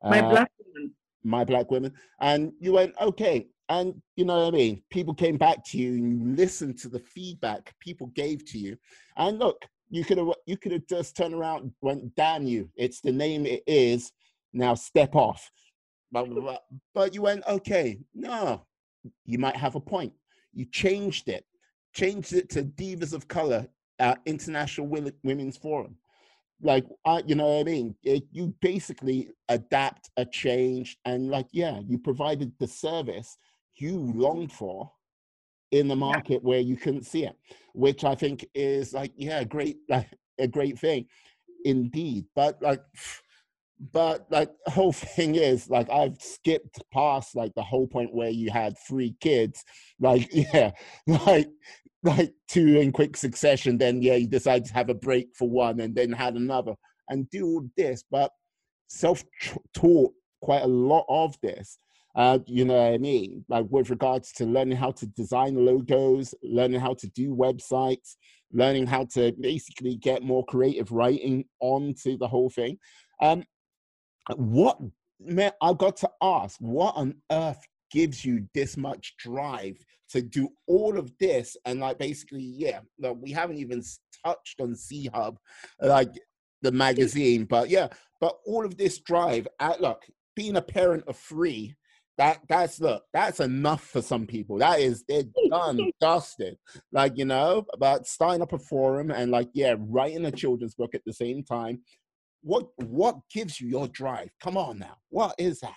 my uh, black women my black women and you went okay and you know what I mean. People came back to you, and you listened to the feedback people gave to you. And look, you could have you could have just turned around, went, "Damn you! It's the name it is. Now step off." But, but you went, "Okay, no, you might have a point." You changed it, changed it to Divas of Color, uh, International Women's Forum. Like uh, you know what i mean? It, you basically adapt a change and like yeah you provided the service you longed for in the market where you couldn't see it which i think is like yeah great like a great thing. Indeed. But like but like the whole thing is like i've skipped past like the whole point where you had three kids. Like yeah like like two in quick succession then yeah you decide to have a break for one and then had another and do all this but self-taught quite a lot of this uh, you know what I mean? Like with regards to learning how to design logos, learning how to do websites, learning how to basically get more creative writing onto the whole thing. Um, what man, I've got to ask, what on earth gives you this much drive to do all of this? And like basically, yeah, look, we haven't even touched on C Hub, like the magazine, but yeah, but all of this drive. At, look, being a parent of three that that's look that's enough for some people that is they're done dusted like you know about starting up a forum and like yeah writing a children's book at the same time what what gives you your drive come on now what is that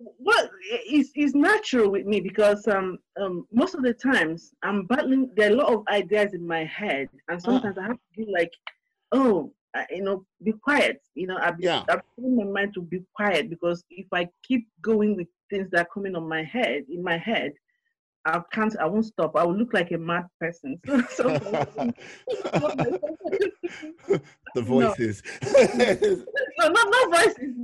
well it's, it's natural with me because um, um most of the times i'm battling there are a lot of ideas in my head and uh. sometimes uh. i have to be like oh uh, you know, be quiet. You know, I've, yeah. I've my mind to be quiet because if I keep going with things that are coming on my head, in my head, I can't, I won't stop. I will look like a mad person. So, so the voices. No, no, no, voices.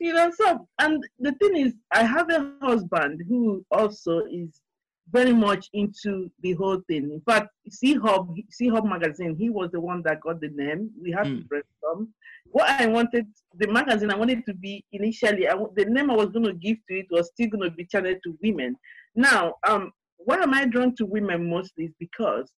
you know, so, and the thing is, I have a husband who also is very much into the whole thing. In fact, C Hub, C Hub magazine, he was the one that got the name. We had mm. to brainstorm. What I wanted, the magazine, I wanted to be initially, I, the name I was going to give to it was still going to be channeled to women. Now, um, why am I drawn to women mostly is because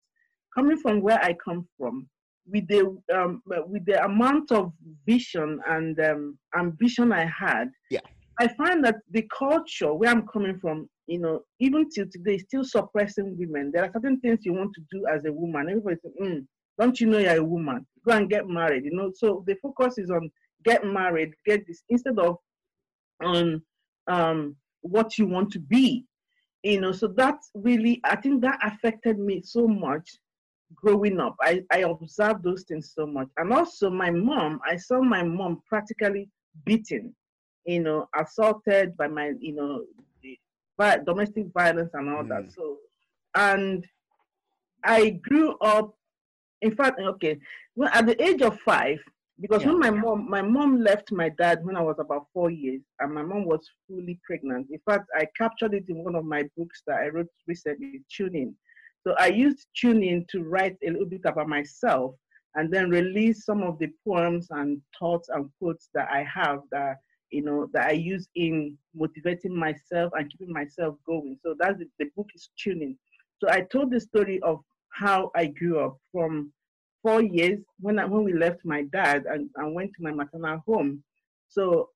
coming from where I come from, with the um, with the amount of vision and um, ambition I had, yeah. I find that the culture where I'm coming from you know, even till today, still suppressing women. There are certain things you want to do as a woman. Everybody says, mm, don't you know you're a woman? Go and get married, you know. So the focus is on get married, get this instead of on um, what you want to be. You know, so that's really I think that affected me so much growing up. I, I observed those things so much. And also my mom, I saw my mom practically beaten, you know, assaulted by my, you know, by domestic violence and all mm. that. So, and I grew up. In fact, okay, well, at the age of five, because yeah. when my mom, my mom left my dad when I was about four years, and my mom was fully pregnant. In fact, I captured it in one of my books that I wrote recently, Tuning. So I used Tuning to write a little bit about myself, and then release some of the poems and thoughts and quotes that I have that you know, that I use in motivating myself and keeping myself going. So that's the, the book is tuning. So I told the story of how I grew up from four years when I, when we left my dad and, and went to my maternal home. So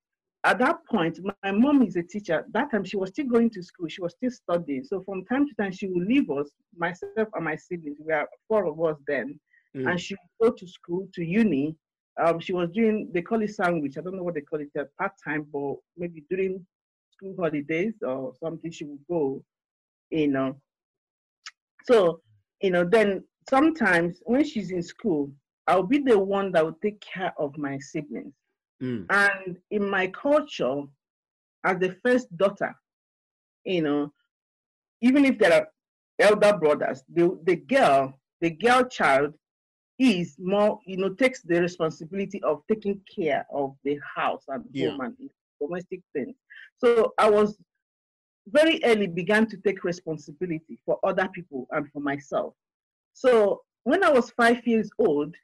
at that point, my mom is a teacher. That time she was still going to school. She was still studying. So from time to time, she would leave us, myself and my siblings. We are four of us then, mm. and she would go to school to uni um, she was doing, they call it sandwich. I don't know what they call it at part time, but maybe during school holidays or something, she would go, you know. So, you know, then sometimes when she's in school, I'll be the one that will take care of my siblings. Mm. And in my culture, as the first daughter, you know, even if there are elder brothers, the, the girl, the girl child is more, you know, takes the responsibility of taking care of the house and yeah. home and domestic things. So I was very early began to take responsibility for other people and for myself. So when I was five years old,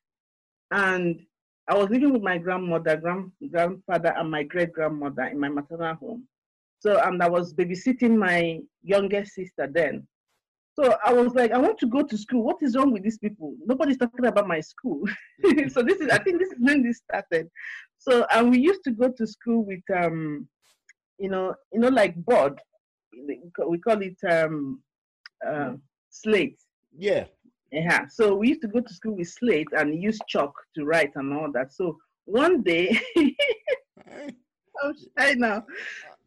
and I was living with my grandmother, grand, grandfather, and my great grandmother in my maternal home. So, and I was babysitting my youngest sister then. So I was like, I want to go to school. What is wrong with these people? Nobody's talking about my school. so this is, I think this is when this started. So, and we used to go to school with, um, you know, you know, like board. We call it um, uh, slate. Yeah. Yeah. So we used to go to school with slate and use chalk to write and all that. So one day, I'm shy now.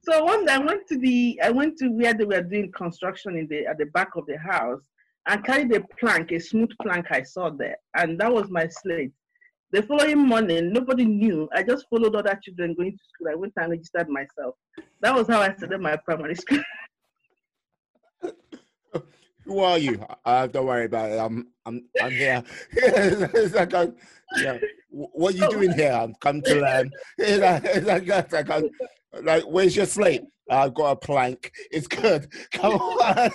So one day I went to the I went to where they were doing construction in the at the back of the house and carried a plank, a smooth plank I saw there, and that was my slate. The following morning, nobody knew. I just followed other children going to school. I went and registered myself. That was how I started my primary school. Who are you? Uh, don't worry about it. I'm I'm I'm here. it's like, yeah. What are you doing here? I'm come to learn. It's like, it's like, it's like, like, where's your slate? I've got a plank. It's good. Come on.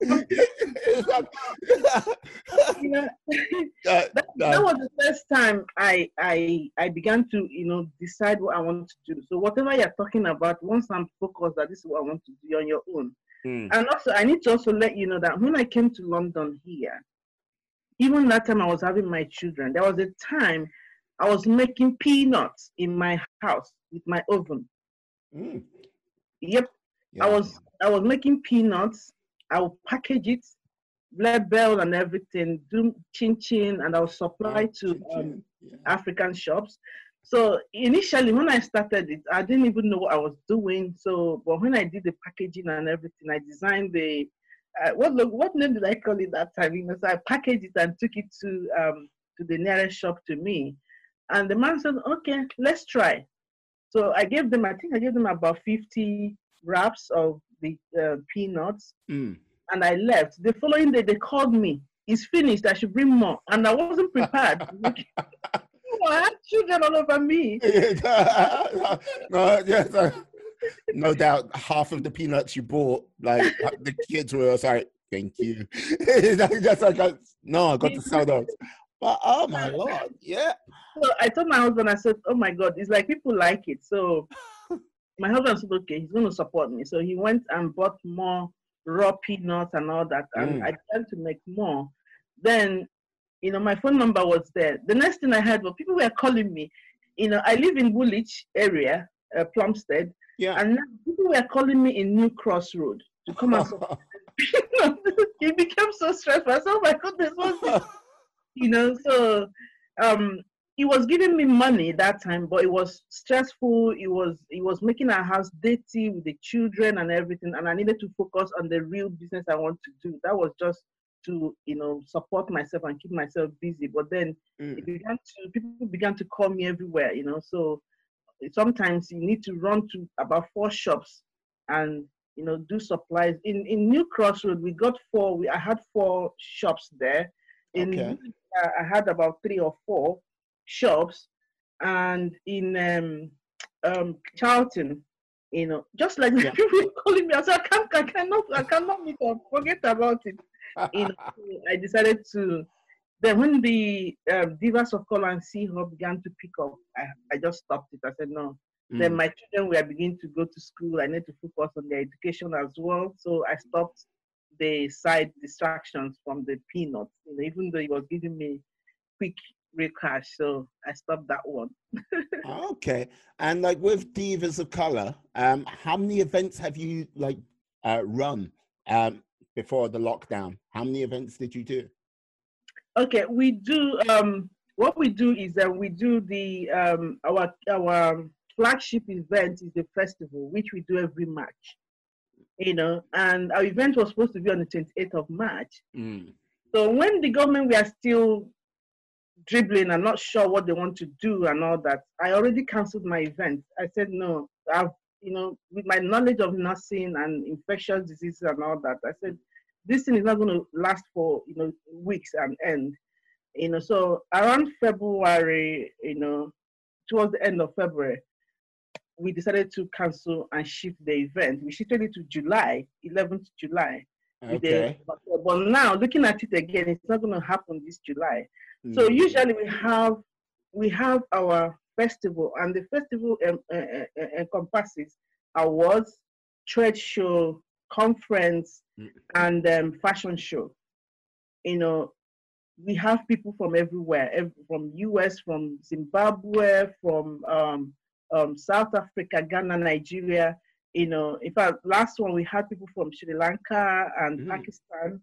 you know, that, that, was the first time I, I I began to you know decide what I want to do. So whatever you're talking about, once I'm focused that this is what I want to do on your own. Mm. And also, I need to also let you know that when I came to London here, even that time I was having my children, there was a time I was making peanuts in my house with my oven. Mm. Yep, yeah. I was I was making peanuts. I would package it, label and everything, do chin chin, and I would supply to um, yeah. African shops. So initially, when I started it, I didn't even know what I was doing. So, but when I did the packaging and everything, I designed the uh, what what name did I call it that time? You know, so I packaged it and took it to um, to the nearest shop to me, and the man said, "Okay, let's try." So I gave them, I think I gave them about fifty wraps of the uh, peanuts, mm. And I left. The following day, they called me. It's finished. I should bring more, and I wasn't prepared. I had children all over me. no, yes, uh, no doubt. Half of the peanuts you bought, like the kids were like, "Thank you." Just like, I, no, I got to sell those. But oh my lord, yeah. So I told my husband, I said, "Oh my god, it's like people like it." So my husband said, okay, he's going to support me. So he went and bought more raw peanuts and all that. And mm. I tried to make more. Then, you know, my phone number was there. The next thing I heard was people were calling me. You know, I live in Woolwich area, uh, Plumstead. Yeah. And people were calling me in New Cross Road to come and it became so stressful. I said, oh my goodness, what's this? you know, so um, he was giving me money that time, but it was stressful. It was it was making our house dirty with the children and everything, and I needed to focus on the real business I want to do. That was just to you know support myself and keep myself busy. But then mm. it began to people began to call me everywhere, you know. So sometimes you need to run to about four shops and you know do supplies. In in New Cross Road, we got four. We I had four shops there. In okay. I had about three or four shops and in um, um, Charlton, you know, just like yeah. people calling me, I said, I can't, I cannot, I cannot meet up. Forget about it. you know, I decided to. Then when the um, Divas of Color and C Hub began to pick up, I, I just stopped it. I said no. Mm. Then my children were beginning to go to school. I need to focus on their education as well. So I stopped the side distractions from the peanuts. You know, even though it was giving me quick real cash. So I stopped that one. okay. And like with Divas of Color, um, how many events have you like uh, run um, before the lockdown? How many events did you do? Okay, we do. Um, what we do is that we do the um, our our flagship event is the festival, which we do every March. You know, and our event was supposed to be on the 28th of March. Mm. So when the government were still dribbling and not sure what they want to do and all that, I already cancelled my event. I said, no, I've, you know, with my knowledge of nursing and infectious diseases and all that, I said, this thing is not going to last for, you know, weeks and end. You know, so around February, you know, towards the end of February, we decided to cancel and shift the event. We shifted it to July, 11th July. Okay. But, but now looking at it again, it's not going to happen this July. So Mm. usually we have we have our festival, and the festival um, uh, encompasses awards, trade show, conference, Mm. and um, fashion show. You know, we have people from everywhere, ev- from US, from Zimbabwe, from um, um, South Africa, Ghana, Nigeria. You know, in fact, last one we had people from Sri Lanka and Mm. Pakistan.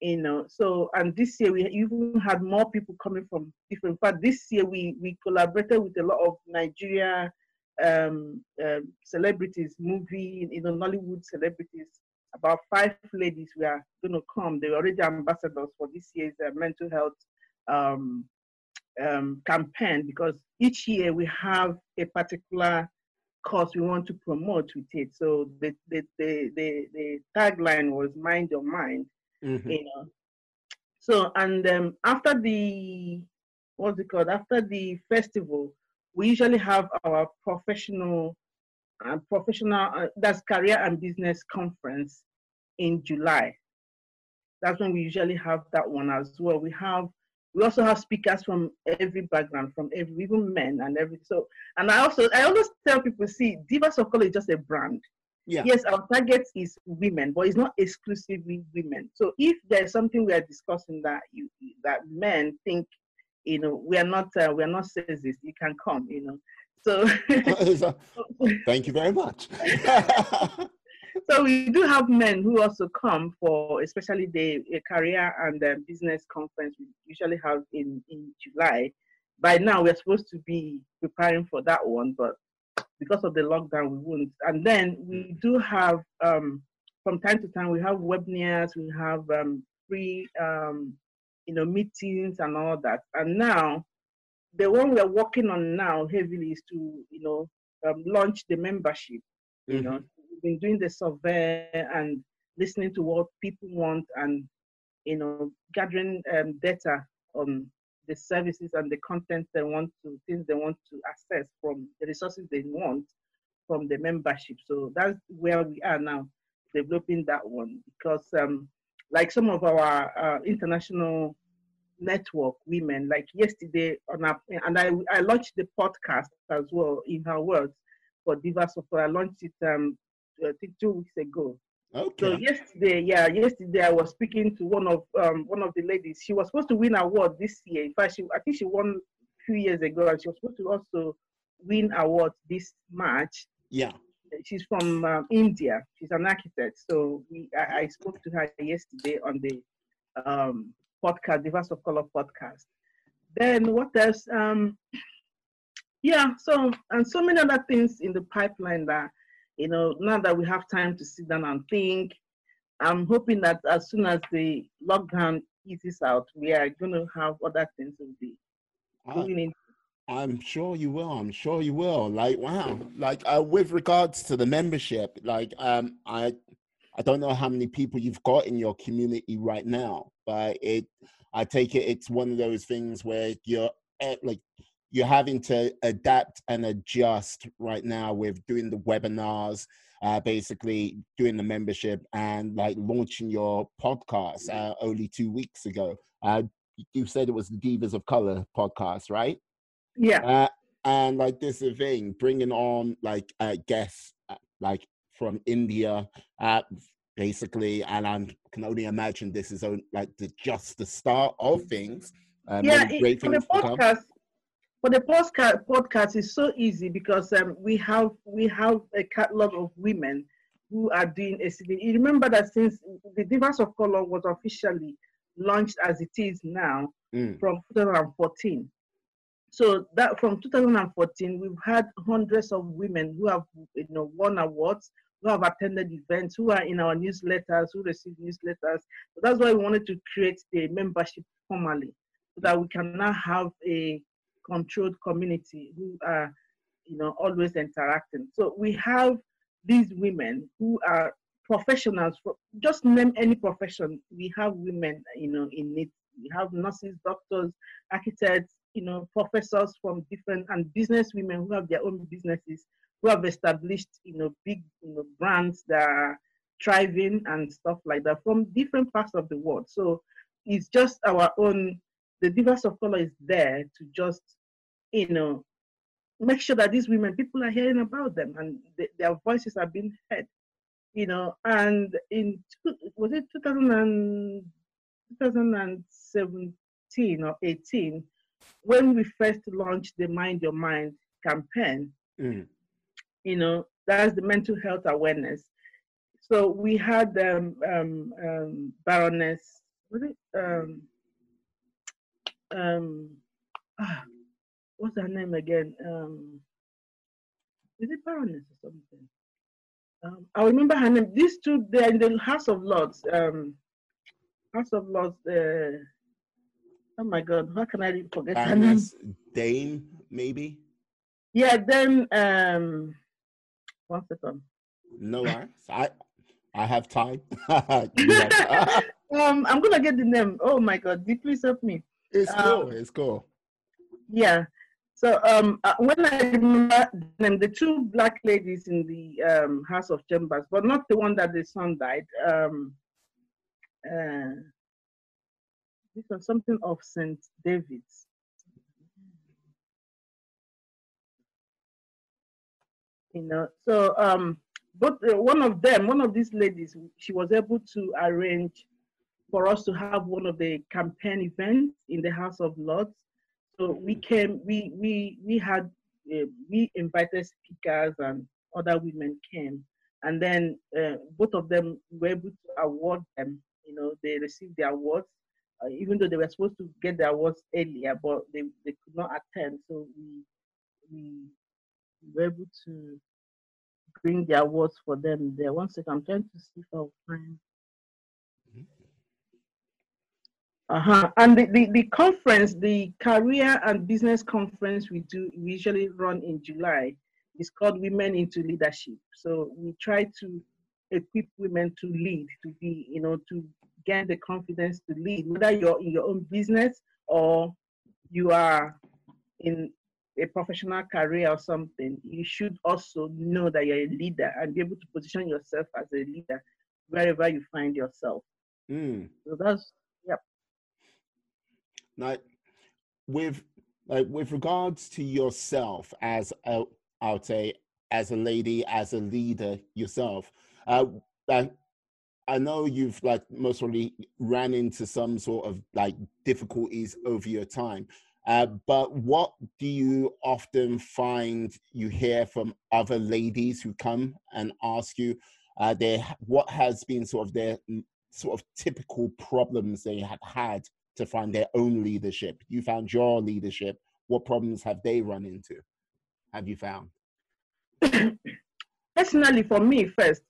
You know, so and this year we even had more people coming from different. Fact, this year we we collaborated with a lot of Nigeria um, um, celebrities, movie, you know, Nollywood celebrities. About five ladies we are going to come. They're already ambassadors for this year's uh, mental health um, um, campaign because each year we have a particular cause we want to promote with it. So the the the the, the tagline was "Mind Your Mind." Mhm. you know. So and um, after the what's it called? After the festival, we usually have our professional, uh, professional uh, that's career and business conference in July. That's when we usually have that one as well. We have we also have speakers from every background, from every even men and every so. And I also I always tell people, see, Divas of Color is just a brand Yeah. yes, our target is women, but it's not exclusively women. So if there's something we are discussing that you that men think, you know, we are not uh, we are not sexist, you can come, you know. So Thank you very much. so we do have men who also come for especially the career and uh, business conference we usually have in in July. By now we're supposed to be preparing for that one, but because of the lockdown we won't. And then we do have um, from time to time we have webinars, we have um, free um, you know meetings and all that. And now the one we're working on now heavily is to you know um, launch the membership you know we've been doing the survey and listening to what people want and you know gathering um, data on the services and the content they want to things they want to access from the resources they want from the membership. So that's where we are now developing that one. Because um like some of our uh, international network women like yesterday on our and i i launched the podcast as well in her words for Diva of i launched it um I think two weeks ago. So yesterday, yeah, yesterday I was speaking to one of um one of the ladies. She was supposed to win award this year. In fact, she I think she won a few years ago, and she was supposed to also win award this March. Yeah. She's from um, India. She's an architect. So we I, I spoke to her yesterday on the um podcast, Divas of Color podcast. Then what else? Um, yeah. So and so many other things in the pipeline that you know, now that we have time to sit down and think, I'm hoping that as soon as the lockdown eases out, we are going to have other things to be I, going in. I'm sure you will. I'm sure you will. Like, wow. Like, uh, with regards to the membership, like, um, I, I don't know how many people you've got in your community right now, but it, I take it, it's one of those things where you're at, like, you're having to adapt and adjust right now with doing the webinars, uh, basically doing the membership and like launching your podcast uh, only two weeks ago. Uh, you said it was the Divas of Color podcast, right? Yeah. Uh, and like this is the thing, bringing on like uh, guests uh, like from India, uh, basically, and I can only imagine this is on, like the, just the start of things. Uh, yeah. It, for the things to come. podcast, for the podcast, podcast is so easy because um, we have we have a catalog of women who are doing ACD. You remember that since the Divas of Color was officially launched as it is now Mm, from 2014. So that from 2014, we've had hundreds of women who have you know won awards, who have attended events, who are in our newsletters, who receive newsletters. So that's why we wanted to create the membership formally, so that we can now have a controlled community who are you know always interacting. So we have these women who are professionals. For, just name any profession, we have women you know in it. We have nurses, doctors, architects, you know, professors from different and business women who have their own businesses, who have established, you know, big, you know, brands that are, thriving and stuff like that from different parts of the world. So it's just our own, the difference of color is there to just, you know, make sure that these women, people are hearing about them and th- their voices are being heard, you know. And in, was it 2000 and, 2017 or 18, when we first launched the Mind Your Mind campaign, mm. you know, that's the mental health awareness. So we had um, um, um, Baroness, was it? Um, um, ah, what's her name again? Um, is it Baroness or something? Um, I remember her name. These two, they're in the House of Lords. Um, House of Lords. Uh, oh my God, how can I forget Baroness her name? Dane, maybe. Yeah. Then um, one second. No worries. I I have time. um, I'm gonna get the name. Oh my God! Please help me. It's um, cool. It's cool. Yeah. So um, uh, when I remember them, the two black ladies in the um, House of Chambers, but not the one that the son died. Um, uh, this was something of St. David's. You know, so um, but uh, one of them, one of these ladies, she was able to arrange for us to have one of the campaign events in the House of Lords. So we came, we we we had uh, we invited speakers and other women came, and then uh, both of them were able to award them. You know, they received their awards, uh, even though they were supposed to get their awards earlier, but they, they could not attend. So we we were able to bring the awards for them there. One second, I'm trying to see if I'll find. Uh-huh. And the, the, the conference, the career and business conference we do we usually run in July is called Women into Leadership. So we try to equip women to lead, to be, you know, to gain the confidence to lead, whether you're in your own business or you are in a professional career or something, you should also know that you're a leader and be able to position yourself as a leader wherever you find yourself. Mm. So that's. Like with like with regards to yourself as a I would say as a lady, as a leader yourself, uh, I, I know you've like most probably ran into some sort of like difficulties over your time. Uh, but what do you often find you hear from other ladies who come and ask you uh, their, what has been sort of their mm, sort of typical problems they have had to find their own leadership? You found your leadership. What problems have they run into? Have you found? Personally, for me, first,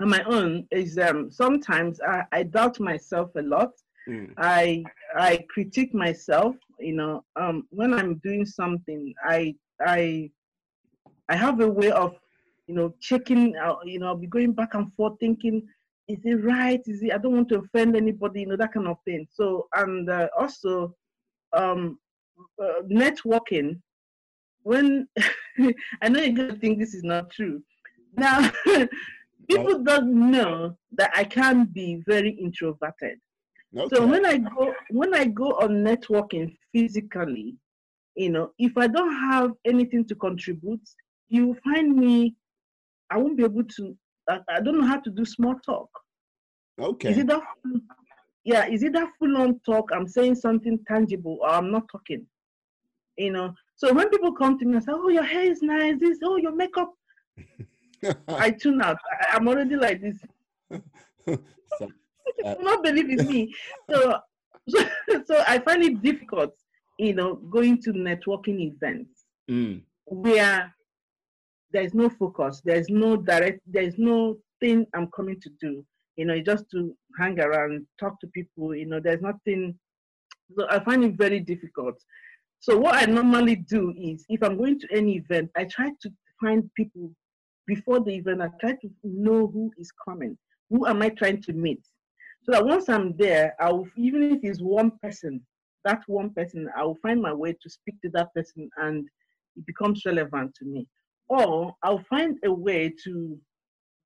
on my own, is um, sometimes I, I doubt myself a lot. Mm. I I critique myself you know um when i'm doing something i i i have a way of you know checking out you know i'll be going back and forth thinking is it right is it i don't want to offend anybody you know that kind of thing so and uh, also um uh, networking when i know you're going to think this is not true now people don't know that i can be very introverted Okay. So when I go when I go on networking physically, you know, if I don't have anything to contribute, you find me. I won't be able to. I, I don't know how to do small talk. Okay. Is it that? Yeah, is it that full on talk? I'm saying something tangible, or I'm not talking. You know. So when people come to me and say, "Oh, your hair is nice," this, "Oh, your makeup," I tune out. I, I'm already like this. so, uh, not believe in me. So, so, so I find it difficult, you know, going to networking events mm. where there's no focus, there's no direct, there's no thing I'm coming to do. You know, just to hang around, talk to people. You know, there's nothing. So I find it very difficult. So what I normally do is, if I'm going to any event, I try to find people before the event. I try to know who is coming. Who am I trying to meet? So that once I'm there, I'll even if it's one person, that one person, I will find my way to speak to that person and it becomes relevant to me. Or I'll find a way to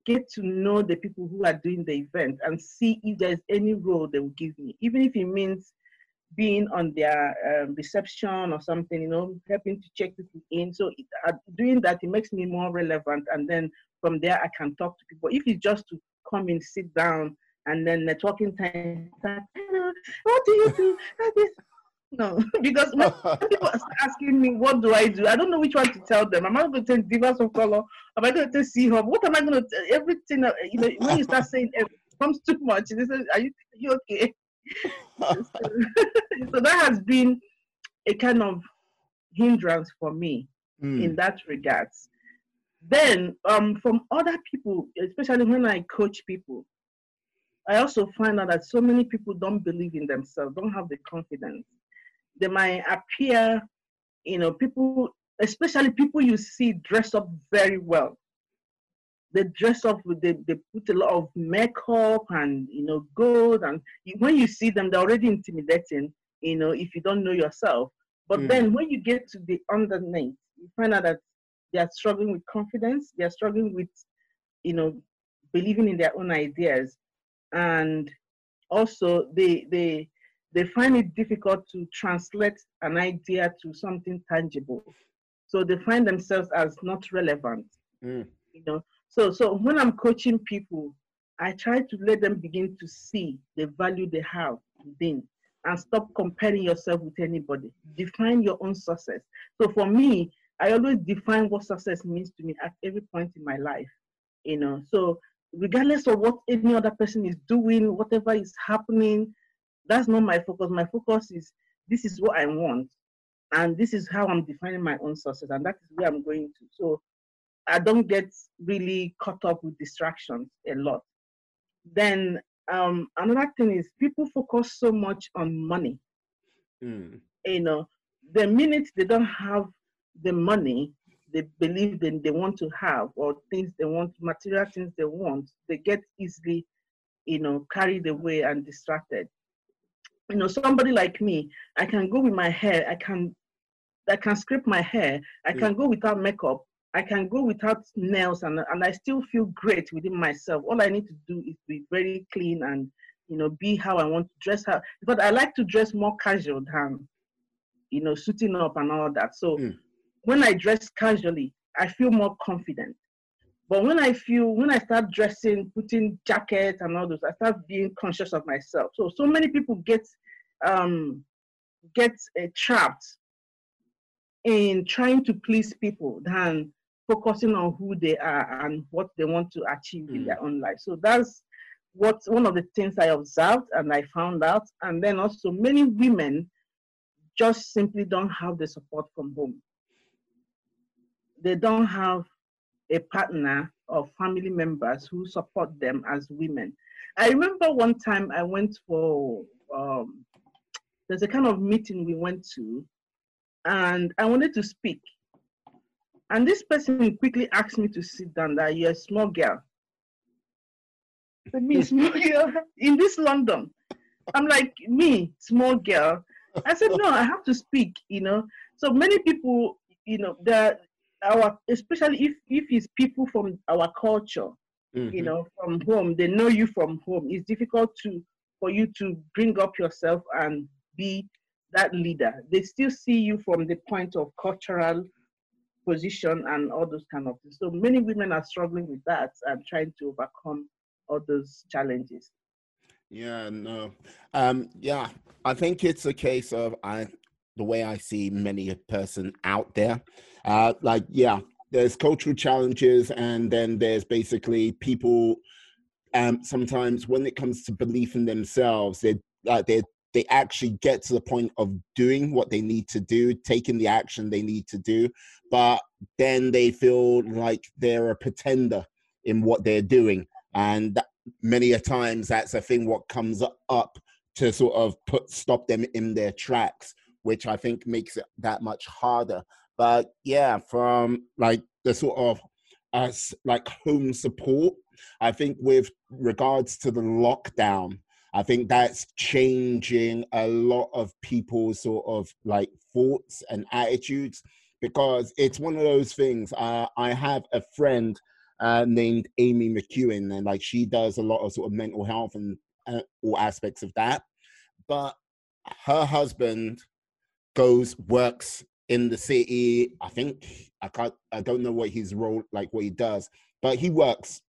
get to know the people who are doing the event and see if there's any role they will give me, even if it means being on their um, reception or something, you know, helping to check people in. So uh, doing that, it makes me more relevant. And then from there, I can talk to people. If it's just to come in, sit down, and then networking time, what do you do? No, because when people are asking me, what do I do? I don't know which one to tell them. Am I going to tell Divas of Color? Am I going to C Hub? What am I going to tell? Everything, uh, you know, when you start saying it comes too much, they say, are you, are you okay? so that has been a kind of hindrance for me mm. in that regards. Then, um, from other people, especially when I coach people, I also find out that so many people don't believe in themselves, don't have the confidence they might appear, you know, people, especially people you see dress up very well. They dress up with, they, they put a lot of makeup and, you know, gold. And when you see them, they're already intimidating, you know, if you don't know yourself. But mm. then when you get to the underneath, you find out that they are struggling with confidence, they are struggling with, you know, believing in their own ideas. And also they, they, they find it difficult to translate an idea to something tangible. So they find themselves as not relevant. Mm. You know, so so when I'm coaching people, I try to let them begin to see the value they have within and stop comparing yourself with anybody. Define your own success. So for me, I always define what success means to me at every point in my life. You know, so regardless of what any other person is doing, whatever is happening, that's not my focus. My focus is this is what I want, and this is how I'm defining my own success, and that is where I'm going to. So I don't get really caught up with distractions a lot. Then um, another thing is people focus so much on money. Mm. You know, the minute they don't have the money they believe that they want to have or things they want, material things they want, they get easily, you know, carried away and distracted you know somebody like me i can go with my hair i can i can scrape my hair i can go without makeup i can go without nails and, and i still feel great within myself. All i need to do is be very clean and you know be how i want to dress how but i like to dress more casual than you know suiting up and all that. So mm. when i dress casually i feel more confident. But when I feel, when I start dressing, putting jackets and all those, I start being conscious of myself. So, so many people get um, get uh, trapped in trying to please people than focusing on who they are and what they want to achieve mm. in their own life. So that's what one of the things I observed and I found out. And then also many women just simply don't have the support from home. They don't have a partner or family members who support them as women. I remember one time I went for um, there's a kind of meeting we went to, and I wanted to speak. And this person quickly asked me to sit down, that you're a small girl. me, small girl in this London. I'm like, me, small girl. I said, no, I have to speak, you know. So many people, you know, that our especially if if it's people from our culture, mm-hmm. you know, from home, they know you from home. It's difficult to for you to bring up yourself and be that leader. They still see you from the point of cultural position and all those kind of things. So many women are struggling with that and trying to overcome all those challenges. Yeah, no. Um, yeah, I think it's a case of I the way I see many a person out there. Uh, like, yeah, there's cultural challenges, and then there's basically people. Um, sometimes when it comes to belief in themselves, they uh, they're they actually get to the point of doing what they need to do, taking the action they need to do, but then they feel like they're a pretender in what they're doing. And that, many a times that's a thing what comes up to sort of put stop them in their tracks, which I think makes it that much harder. But yeah, from like the sort of as like home support, I think with regards to the lockdown, I think that's changing a lot of people's sort of like thoughts and attitudes because it's one of those things. Uh, I have a friend uh, named Amy McEwen, and like she does a lot of sort of mental health and uh, all aspects of that. But her husband goes works in the city. I think I can't. I don't know what his role like what he does, but he works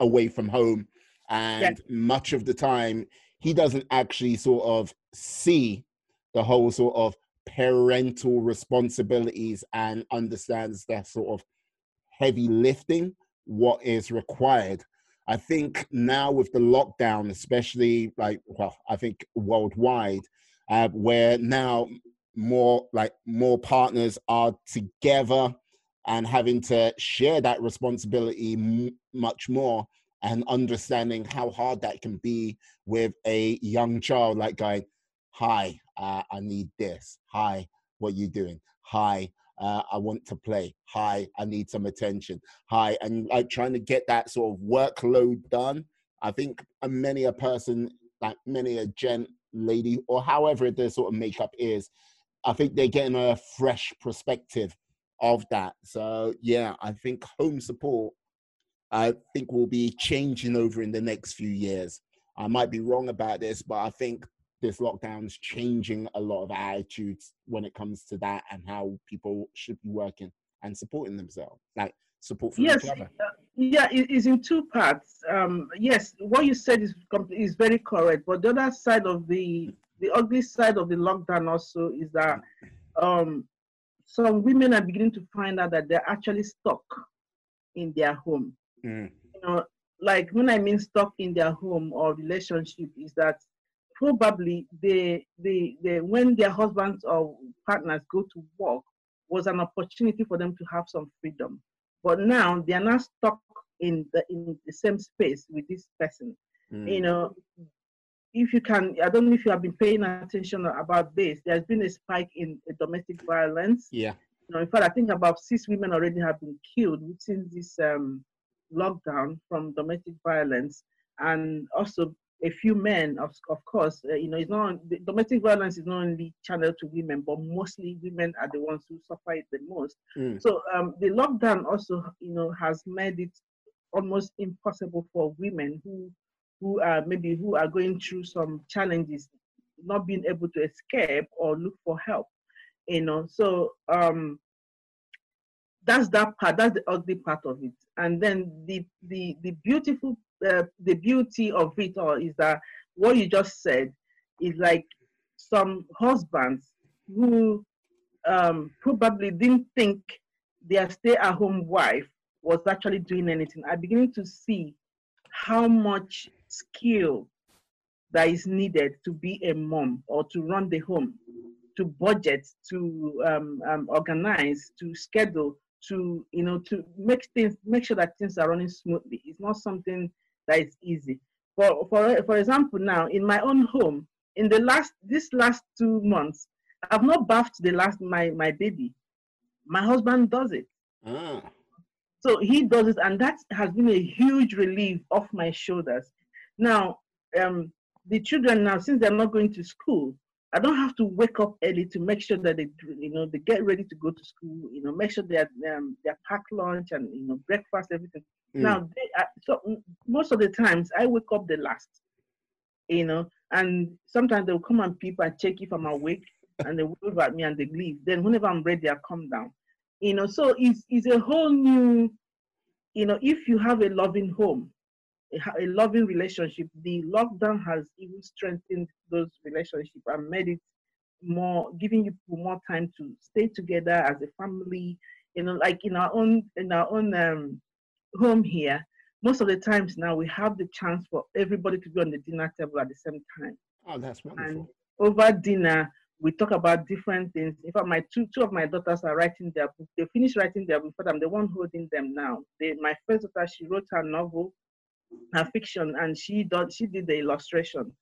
away from home, and yeah. much of the time he doesn't actually sort of see the whole sort of parental responsibilities and understands that sort of heavy lifting what is required i think now with the lockdown especially like well i think worldwide uh, where now more like more partners are together and having to share that responsibility m- much more and understanding how hard that can be with a young child like going hi uh, i need this. Hi what you doing? Hi uh, i want to play. Hi i need some attention. Hi and like trying to get that sort of workload done. I think many a person like many a gent lady or however their sort of makeup is i think they're getting a fresh perspective of that. So yeah i think home support I think will be changing over in the next few years. I might be wrong about this, but I think this lockdown's changing a lot of attitudes when it comes to that and how people should be working and supporting themselves, like support from yes, each other. Uh, yeah, it is in two parts. Um, yes, what you said is is very correct, but the other side of the the ugly side of the lockdown also is that um, some women are beginning to find out that they're actually stuck in their home. Mm. You know, like when I mean stuck in their home or relationship, is that probably they, they, they when their husbands or partners go to work was an opportunity for them to have some freedom. But now they are not stuck in the in the same space with this person. Mm. You know, if you can, I don't know if you have been paying attention about this. There's been a spike in domestic violence. Yeah. You know, in fact, I think about six women already have been killed since this um, lockdown from domestic violence, and also a few men, of, of course, uh, you know, it's not domestic violence is not only channeled to women, but mostly women are the ones who suffer it the most. Mm. So um, the lockdown also, you know, has made it almost impossible for women who who are maybe who are going through some challenges, not being able to escape or look for help. You know, so um, that's that part. That's the ugly part of it. And then the the the beautiful uh, the beauty of it all is that what you just said is like some husbands who um, probably didn't think their stay-at-home wife was actually doing anything. I'm beginning to see how much skill that is needed to be a mom or to run the home, to budget, to um, um, organize, to schedule, to you know to make things make sure that things are running smoothly. It's not something that is easy. For for for example, now in my own home, in the last this last two months, I've not bathed the last my my baby. My husband does it. Ah. So he does it, and that has been a huge relief off my shoulders. Now, um, the children now, since they're not going to school, I don't have to wake up early to make sure that they, you know, they get ready to go to school. You know, make sure they um, they pack lunch and you know breakfast, everything. Mm. Now, they, so most of the times I wake up the last. You know, and sometimes they'll come and peep and check if I'm awake, and they wave at me and they leave. Then whenever I'm ready, I come down. You know, so it's it's a whole new. You know, if you have a loving home, a, loving relationship, the lockdown has even strengthened those relationships and made it more, giving you more time to stay together as a family. You know, like in our own in our own um, home here, most of the times now we have the chance for everybody to be on the dinner table at the same time. Oh, that's wonderful. And over dinner, we talk about different things. In fact, my two two of my daughters are writing their book. They finished writing their book, but I'm the one holding them now. They, my first daughter, she wrote her novel her fiction and she did she did the illustration.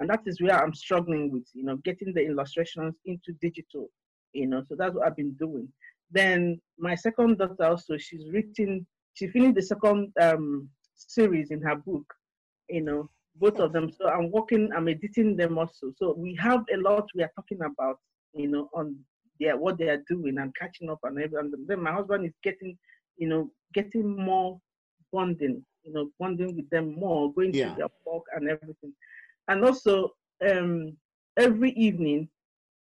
And that is where i'm struggling with you know getting the illustrations into digital you know so that's what i've been doing. Then my second daughter also she's written she finished the second um, series in her book you know both of them. So i'm working i'm editing them also. So we have a lot we are talking about you know on their what they are doing and catching up and everything. And then my husband is getting you know getting more bonding, you know, bonding with them more, going Yeah. to their walk and everything. And also, um, every evening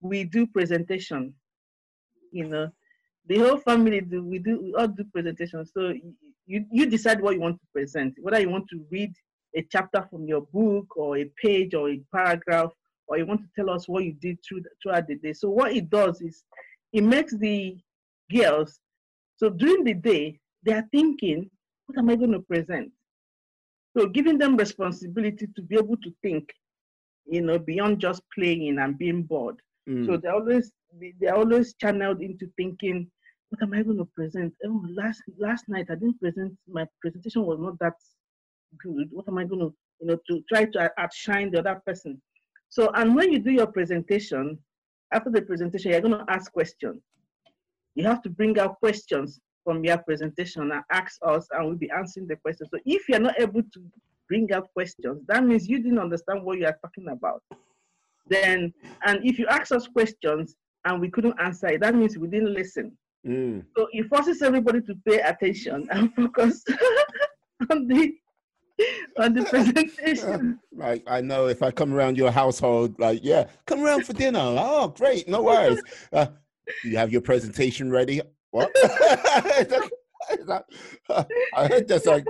we do presentation. You know, the whole family do we do we all do presentation. So you you decide what you want to present, whether you want to read a chapter from your book or a page or a paragraph, or you want to tell us what you did through throughout the day. So what it does is it makes the girls so during the day they are thinking, what am I going to present? So giving them responsibility to be able to think, you know, beyond just playing and being bored. Mm. So they're always they- they're always channeled into thinking, what am I going to present? Oh, last last night I didn't present. My presentation was not that good. What am I going to, you know, to try to outshine the other person? So, and when you do your presentation, after the presentation, you're going to ask questions. You have to bring out questions from your presentation and ask us, and we'll be answering the questions. So, if you're not able to bring up questions, that means you didn't understand what you are talking about. Then, and if you ask us questions and we couldn't answer it, that means we didn't listen. Mm. So it forces everybody to pay attention and focus on the on the presentation. Like I know if I come around your household, like yeah, come around for dinner. Oh, great, no worries. Uh, you have your presentation ready. What? Is that- is that- I heard just like,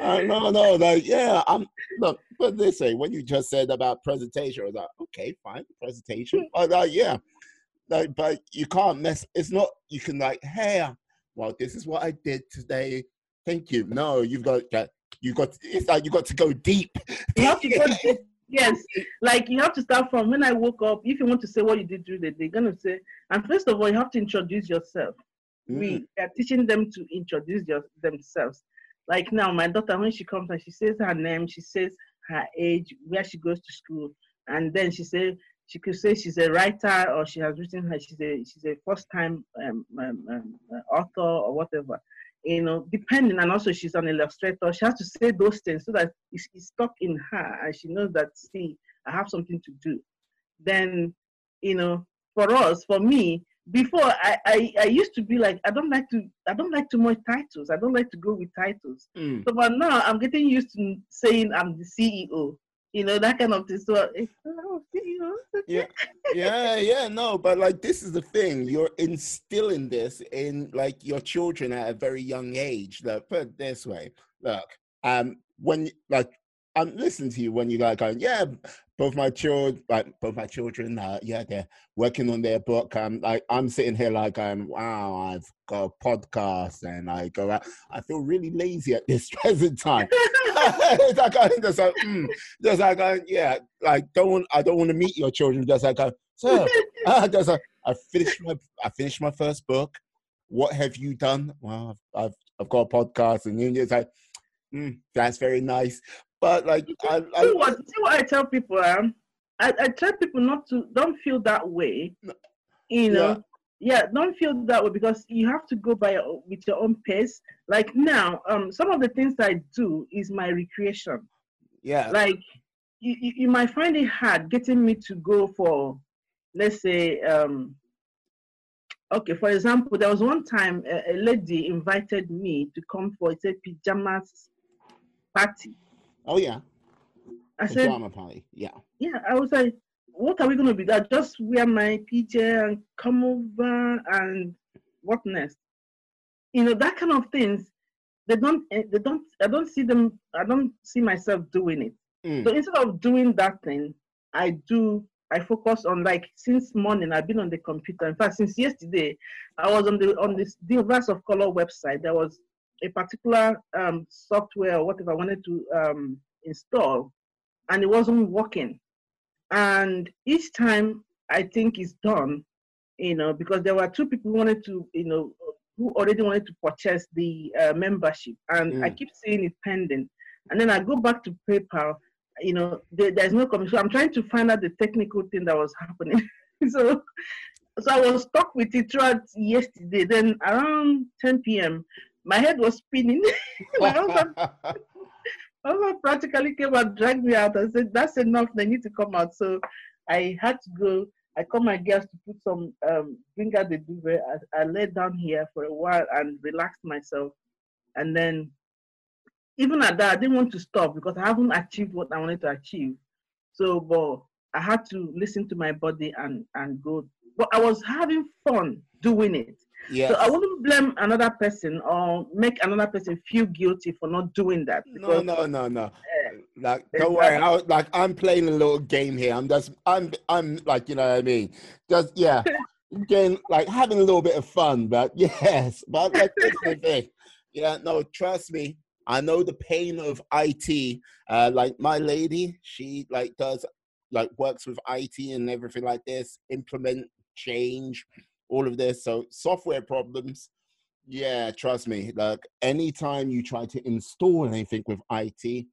uh, no, no, like yeah. I'm look, but they say when you just said about presentation, I was like, okay, fine, presentation. But uh, yeah, like, but you can't mess. It's not. You can like, hey, well, this is what I did today. Thank you. No, you've got that. You got. It's like you got to go deep. You have to go deep. Yes, like you have to start from when I woke up. If you want to say what you did during the day, you're gonna say, and first of all, you have to introduce yourself. Mm. We are teaching them to introduce your, themselves. Like now, my daughter, when she comes and she says her name, she says her age, where she goes to school, and then she says she could say she's a writer or she has written her she's a she's a first time um, um, um, uh, author or whatever. You know, depending, and also she's an illustrator. She has to say those things so that it's, it's stuck in her, and she knows that see, I have something to do. Then, you know, for us, for me, before I, I I used to be like I don't like to I don't like too much titles. I don't like to go with titles. Mm. So but now I'm getting used to saying I'm the CEO. You know that kind of thing. So eh, oh, CEO. Yeah, yeah, yeah. No, but like this is the thing. You're instilling this in like your children at a very young age. Look, put it this way. Look, um, when like I'm listening to you when you're like going, yeah, both my children, like both my children, uh, yeah, they're working on their book. Um, like I'm sitting here like going, wow, I've got a podcast and I go out. I feel really lazy at this present time. it's like just like, mm, just like going, yeah, like don't want, I don't want to meet your children. Just like go, so uh, just like, I finished my I finished my first book. What have you done? Well, I've I've, I've got a podcast, and you're just like, mm, that's very nice. But like, I, see what see what I tell people. Um, I, I tell people not to don't feel that way. You know, yeah. don't feel that way because you have to go by your, with your own pace. Like now, um, some of the things I do is my recreation. yeah, Like you, you, you might find it hard getting me to go for, let's say, um, okay, for example, there was one time a, a lady invited me to come for it's a pajamas party. Oh yeah, I said, drama party, yeah, yeah, I was like, what are we gonna be? That just wear my PJ and come over and what next? You know that kind of things. They don't. eh, They don't. I don't see them. I don't see myself doing it. Mm. So instead of doing that thing, I do. I focus on like since morning. I've been on the computer. In fact, since yesterday, I was on the on this Divas of Color website. There was a particular um, software or whatever I wanted to um, install, and it wasn't working. And each time I think it's done, you know, because there were two people who wanted to, you know, who already wanted to purchase the uh, membership, and I Mm. keep seeing it pending. And then I go back to PayPal, you know, there, there's no commission. So I'm trying to find out the technical thing that was happening. so, so I was stuck with it throughout yesterday. Then around 10 p.m., my head was spinning. my husband practically came and dragged me out and said, "That's enough. They need to come out." So I had to go. I called my girls to put some, um, bring out the duvet. I, I laid down here for a while and relaxed myself, and then even at that, I didn't want to stop because I haven't achieved what I wanted to achieve. So, but I had to listen to my body and and go. But I was having fun doing it. Yes. So I wouldn't blame another person or make another person feel guilty for not doing that. no, Because no, no, no. uh, Like, don't worry. I, like, I'm playing a little game here. I'm just, I'm, I'm like, you know what I mean? Just, yeah, getting like having a little bit of fun. But yes, but like this is the thing. Yeah, no, trust me. I know the pain of IT. Uh, like my lady, she like does like works with IT and everything like this. Implement change, all of this. So software problems. Yeah, trust me. Like anytime you try to install anything with IT,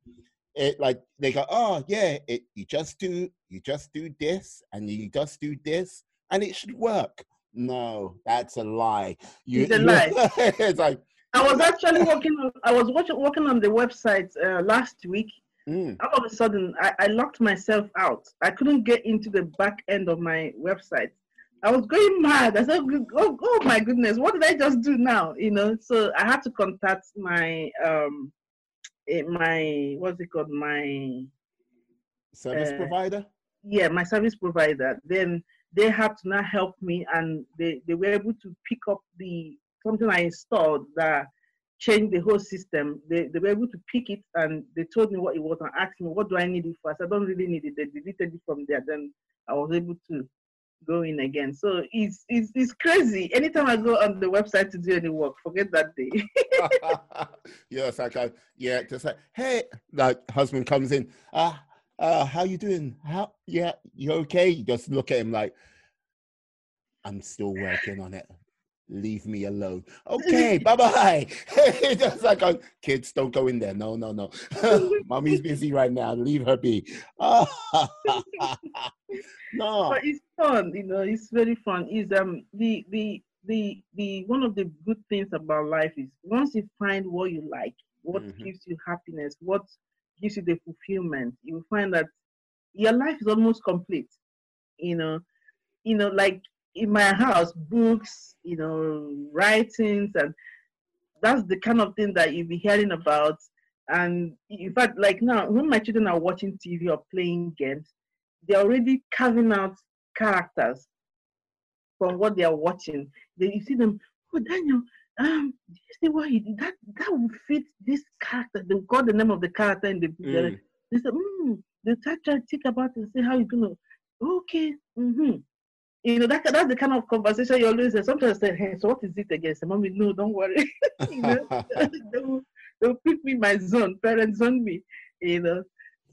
it like they go, oh yeah, it you just do you just do this and you just do this and it should work. No, that's a lie. You, It's a lie. it's like I was actually working on I was watching, working on the website uh, last week. mm, All of a sudden, I, I locked myself out. I couldn't get into the back end of my website. I was going mad. I said, "Oh, oh my goodness, what did I just do now?" You know. So I had to contact my um, eh, my what's it called? My service Uh, provider. yeah, my service provider. Then they had to now help me, and they, they were able to pick up the something I installed that changed the whole system. They, they were able to pick it, and they told me what it was and asked me what do I need it for. I said I don't really need it. They deleted it from there. Then I was able to go in again. So it's it's, it's crazy. Anytime I go on the website to do any work, forget that day. yes, I go. Yeah, just like, hey, like husband comes in. Ah, uh, how you doing? How? Yeah, you okay? You just look at him like, I'm still working on it. Leave me alone. Okay, bye bye. just like, oh, kids, don't go in there. No, no, no. Mommy's busy right now. Leave her be. no. but it's fun you know it's very fun is um the the the the one of the good things about life is once you find what you like what Mhm. gives you happiness what gives you the fulfillment you find that your life is almost complete you know you know like in my house books you know writings and that's the kind of thing that you'll be hearing about and in fact like now when my children are watching tv or playing games they're already carving out characters from what they are watching. They you see them, oh Daniel, um, do you see what he did? That that would fit this character. They got the name of the character in the book. Mm. They said, hmm, they start trying to think about it and say how you're gonna okay, mm-hmm. You know, that that's the kind of conversation you always say. Sometimes I say, hey, so what is it again? I say, mommy, no, don't worry. you know, they will they will pick me in my zone, parents zone me, you know.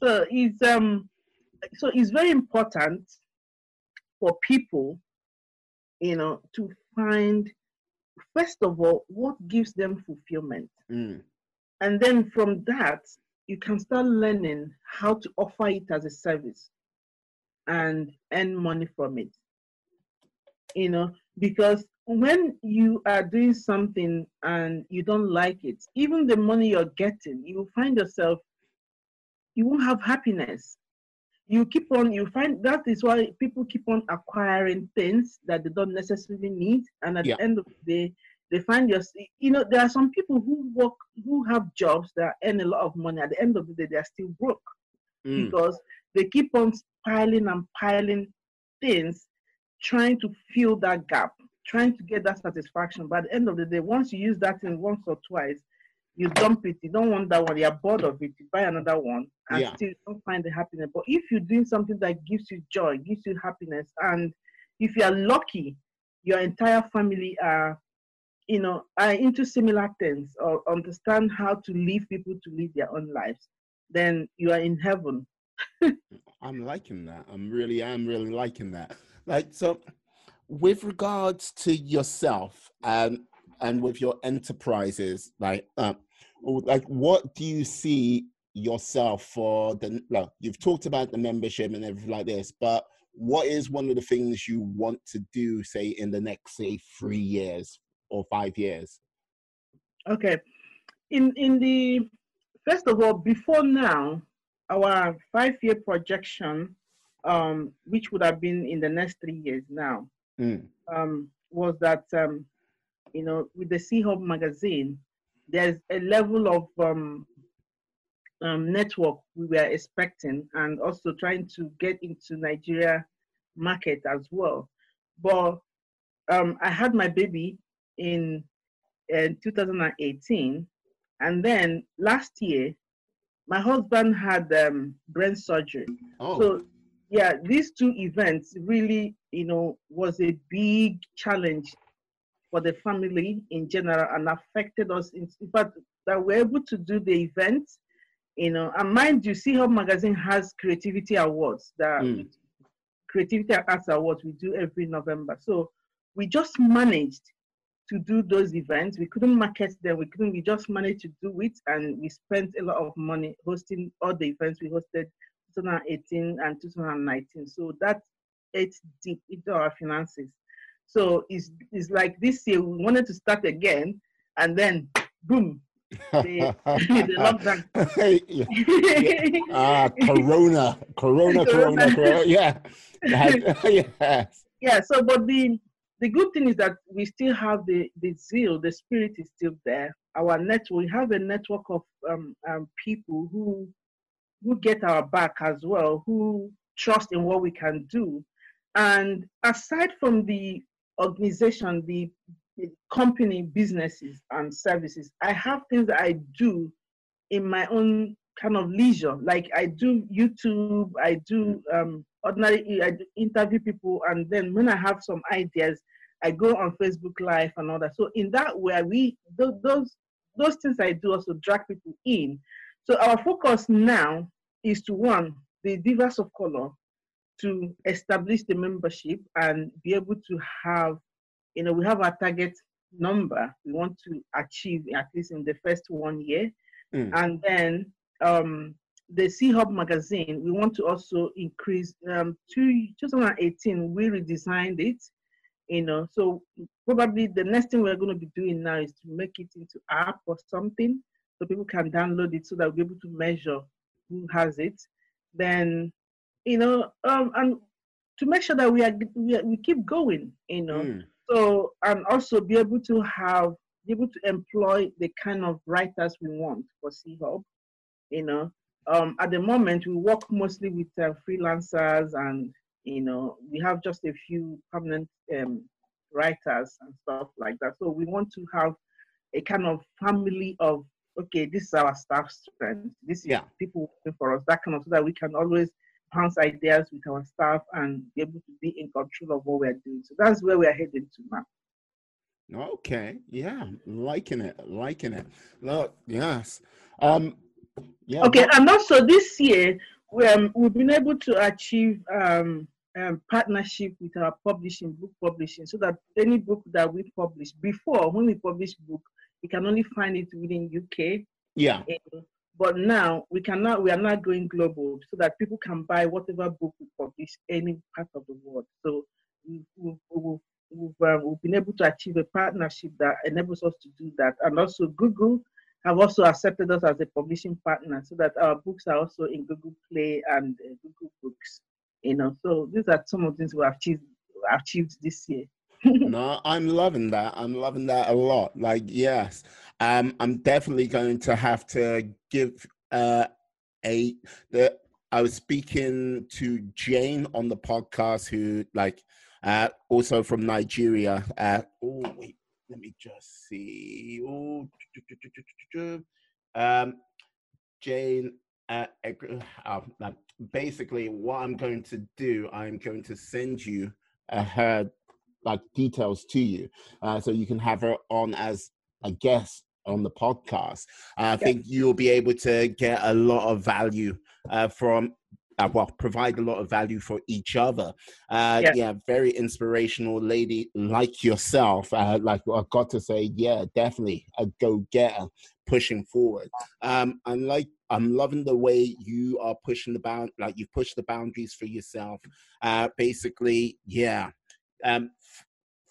So it's um so it's very important for people, you know, to find first of all what gives them fulfillment. Mm. And then from that, you can start learning how to offer it as a service and earn money from it. You know, because when you are doing something and you don't like it, even the money you're getting, you will find yourself, you won't have happiness. You keep on, you find that is why people keep on acquiring things that they don't necessarily need. And at Yeah. the end of the day, they find your you know there are some people who work who have jobs that earn a lot of money at the end of the day they are still broke Mm. because they keep on piling and piling things trying to fill that gap trying to get that satisfaction but at the end of the day once you use that thing once or twice you dump it you don't want that one you're bored of it you buy another one and Yeah. still don't find the happiness but if you're doing something that gives you joy gives you happiness and if you are lucky your entire family are you know, are into similar things or understand how to leave people to live their own lives, then you are in heaven. I'm liking that. I'm really, I'm really liking that. Like, so with regards to yourself and and with your enterprises, like, um, like, what do you see yourself for the? Like, you've talked about the membership and everything like this, but what is one of the things you want to do, say, in the next, say, three years or five years? Okay. In in the first of all, before now, our five-year projection, um, which would have been in the next three years now, Mm, um, was that um, you know, with the C Hub magazine, there's a level of um, um, network we were expecting, and also trying to get into Nigeria market as well. But um, I had my baby in, in 2018, and then last year, my husband had um, brain surgery. Oh. So yeah, these two events really, you know, was a big challenge for the family in general and affected us. In, in fact, that we're able to do the event, you know, and mind you, C-Hub Magazine has creativity awards that mm. creativity arts awards we do every November. So we just managed to do those events. We couldn't market them. We couldn't. We just managed to do it, and we spent a lot of money hosting all the events we hosted 2018 and 2019. So that ate deep into our finances. So it's, it's like this year we wanted to start again, and then boom, the, the lockdown. yeah. yeah. Ah, corona, corona, corona, corona. Yeah. yes. Yeah. So, but the the good thing is that we still have the the zeal, the spirit is still there. Our network, we have a network of um, um, people who who get our back as well, who trust in what we can do. And aside from the organization, the, the company, businesses, and services, I have things that I do in my own kind of leisure. Like I do YouTube, I do um, ordinary, I do interview people, and then when I have some ideas, I go on Facebook Live and all that. So in that way, we those those things I do also drag people in. So our focus now is to one, the divas of color, to establish the membership and be able to have, you know, we have our target number we want to achieve at least in the first one year. Mm. And then um, the C-Hub magazine, we want to also increase, um, to 2018, we redesigned it, you know, so probably the next thing we're going to be doing now is to make it into app or something so people can download it so that we'll be able to measure who has it, then you know, um, and to make sure that we are we, are, we keep going, you know. Mm. So and also be able to have be able to employ the kind of writers we want for C-Hub, you know. Um, at the moment, we work mostly with uh, freelancers, and you know, we have just a few permanent um, writers and stuff like that. So we want to have a kind of family of okay, this is our staff strength. This is yeah. people working for us. That kind of so that we can always bounce ideas with our staff and be able to be in control of what we're doing. So that's where we're heading to now. Okay. Yeah. Liking it. Liking it. Look, yes. Um yeah. Okay, and also this year we, um, we've been able to achieve um, um, partnership with our publishing, book publishing, so that any book that we publish before, when we publish book, you can only find it within UK. Yeah. but now we cannot. We are not going global, so that people can buy whatever book we publish any part of the world. So we've, we've, we've, we've, uh, we've been able to achieve a partnership that enables us to do that, and also Google have also accepted us as a publishing partner, so that our books are also in Google Play and uh, Google Books. You know, so these are some of the things we have achieved achieved this year no, I'm loving that. I'm loving that a lot. Like, yes, um, I'm definitely going to have to give uh, a the. I was speaking to Jane on the podcast, who like uh, also from Nigeria. Uh, oh wait, let me just see. Oh, um, Jane. Uh, uh, basically, what I'm going to do, I'm going to send you uh, her like details to you, uh, so you can have her on as a guest on the podcast. I think you'll be able to get a lot of value uh, from. Uh, well, provide a lot of value for each other. Uh, yeah. very inspirational lady like yourself. Uh, like I've got to say, yeah, definitely a go getter pushing forward. Um, I'm like I'm loving the way you are pushing the bound, like you push the boundaries for yourself. Uh, basically, yeah, um,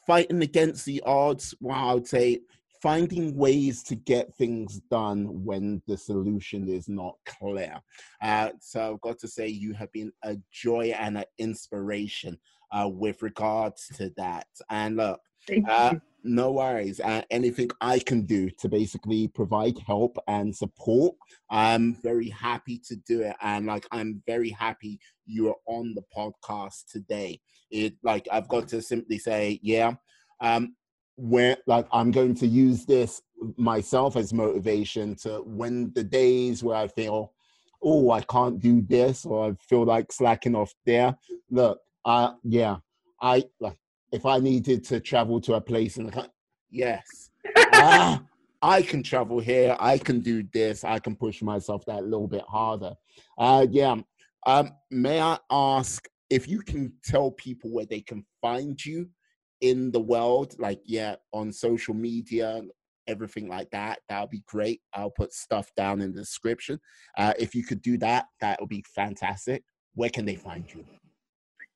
fighting against the odds. Well, I would say finding ways to get things done when the solution is not clear. Uh, so I've got to say, you have been a joy and an inspiration uh, with regards to that. And look, uh, no worries. Uh, anything I can do to basically provide help and support, I'm very happy to do it. And like, I'm very happy you're on the podcast today. It like I've got to simply say, yeah. Um, where like I'm going to use this myself as motivation to when the days where I feel, oh, I can't do this or I feel like slacking off there. Look, uh yeah, I like if I needed to travel to a place and yes, ah, I can travel here. I can do this. I can push myself that little bit harder. Uh, yeah. Um, may I ask if you can tell people where they can find you in the world, like yeah, on social media, everything like that, that would be great. I'll put stuff down in the description. Uh, if you could do that, that would be fantastic. Where can they find you?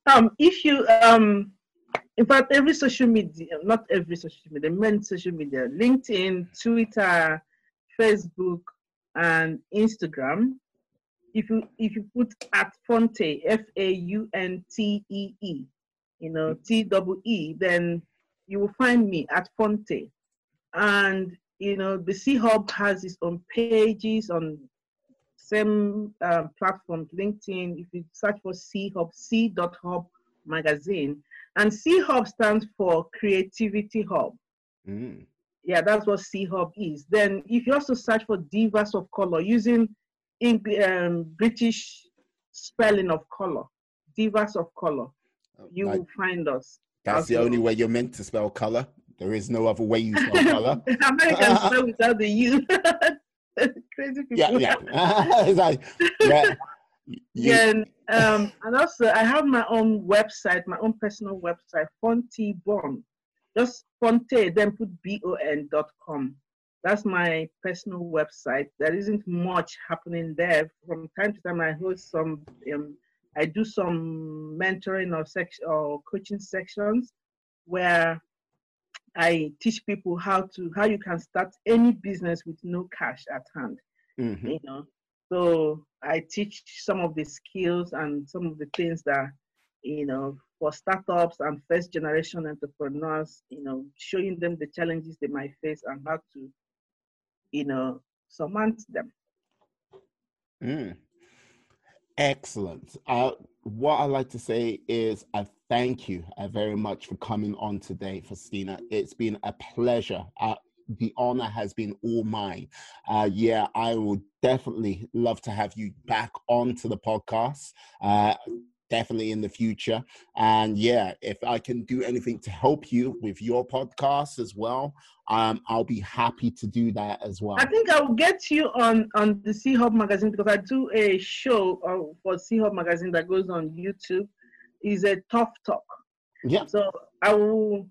Um, if you um in fact, every social media, not every social media, many social media, LinkedIn, Twitter, Facebook, and Instagram. If you if you put at Fonte, F A U N T E E, you know, T W E, then you will find me at Fonte. And you know, the C Hub has its own pages on same uh, platforms, LinkedIn. If you search for C Hub, C Hub magazine, and C Hub stands for Creativity Hub. Mm. Yeah, that's what C Hub is. Then, if you also search for Divas of Color using um, British spelling of color, Divas of Color, oh, you will find us. That's the only way you're meant to spell color. There is no other way you spell color. Americans spell without the U. Crazy people. Yeah, yeah. like, yeah. Yeah, and, um, and also I have my own website, my own personal website, Fonte Bon. Just Fonte, then put B-O-N dot com. That's my personal website. There isn't much happening there. From time to time, I host some, um, I do some mentoring or section or coaching sections where I teach people how to how you can start any business with no cash at hand. Mm-hmm. You know, so I teach some of the skills and some of the things that, you know, for startups and first generation entrepreneurs, you know, showing them the challenges they might face and how to, you know, surmount them. Mm. Excellent. Uh, what I'd like to say is I thank you uh, very much for coming on today, Faustina. It's been a pleasure. Uh, the honor has been all mine. Uh, yeah, I will definitely love to have you back onto the podcast. Uh, definitely in the future. And yeah, if I can do anything to help you with your podcast as well, um, I'll be happy to do that as well. I think I'll get you on on the C Hub magazine because I do a show uh, for C Hub magazine that goes on YouTube. Is a tough talk. Yeah. So I will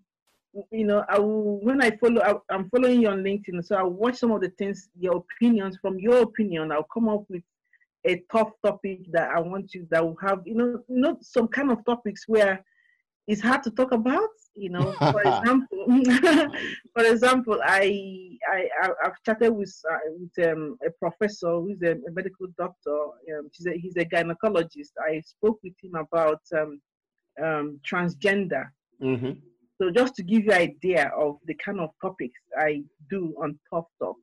you know, I will, when I follow, I, am following you on LinkedIn, so I'll watch some of the things, your opinions. From your opinion, I'll come up with a tough topic that I want you that will have, you know, not some kind of topics where it's hard to talk about. You know, for example, for example, I I I've chatted with uh, with um, a professor who's a, a medical doctor. Um, he's a he's a gynecologist. I spoke with him about um, um, transgender. Mm-hmm so just to give you an idea of the kind of topics I do on Tough Talk.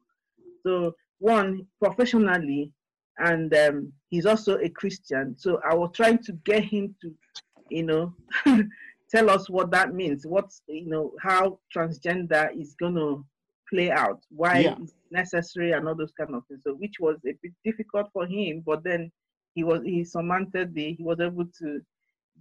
So one, professionally, and um, he's also a Christian. So I was trying to get him to, you know, tell us what that means. What's, you know, how transgender is going to play out, why yeah. it's necessary, and all those kind of things. So which was a bit difficult for him, but then he was he surmounted the he was able to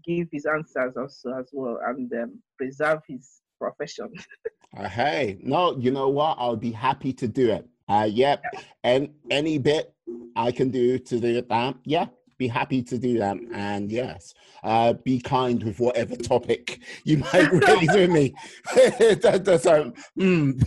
give his answers also as well and um, preserve his profession. uh, hey, no, you know what? I'll be happy to do it. Uh, yep, yeah. and any bit I can do to do that, yeah, be happy to do that. And yes, uh, be kind with whatever topic you might raise with me. so, mm.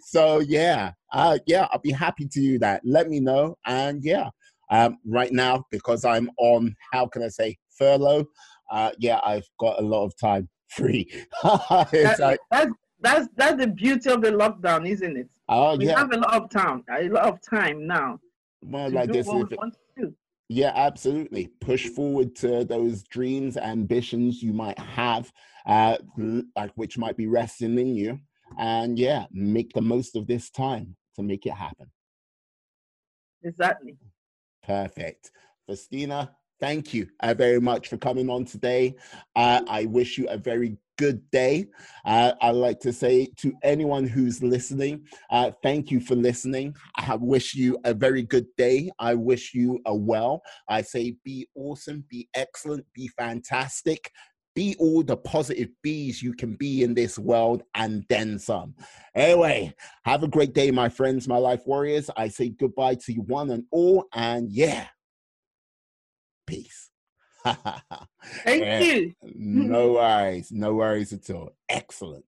so yeah, uh, yeah, I'll be happy to do that. Let me know, and yeah, um, right now because I'm on. How can I say furlough? Uh, yeah, I've got a lot of time free. that, like, that's, that's that's the beauty of the lockdown, isn't it? Oh we yeah. have a lot of time, a lot of time now. Well, like this what is we want to do. Yeah, absolutely. Push forward to those dreams, ambitions you might have, uh, like which might be resting in you, and yeah, make the most of this time to make it happen. Exactly. Perfect. Festina, thank you uh, very much for coming on today. Uh, I wish you a very good day. Uh, I'd like to say to anyone who's listening, uh, thank you for listening. I wish you a very good day. I wish you a well. I say be awesome, be excellent, be fantastic. Be all the positive bees you can be in this world and then some. Anyway, have a great day, my friends, my life warriors. I say goodbye to you one and all, and yeah, peace. Thank you. no worries, no worries at all. Excellent.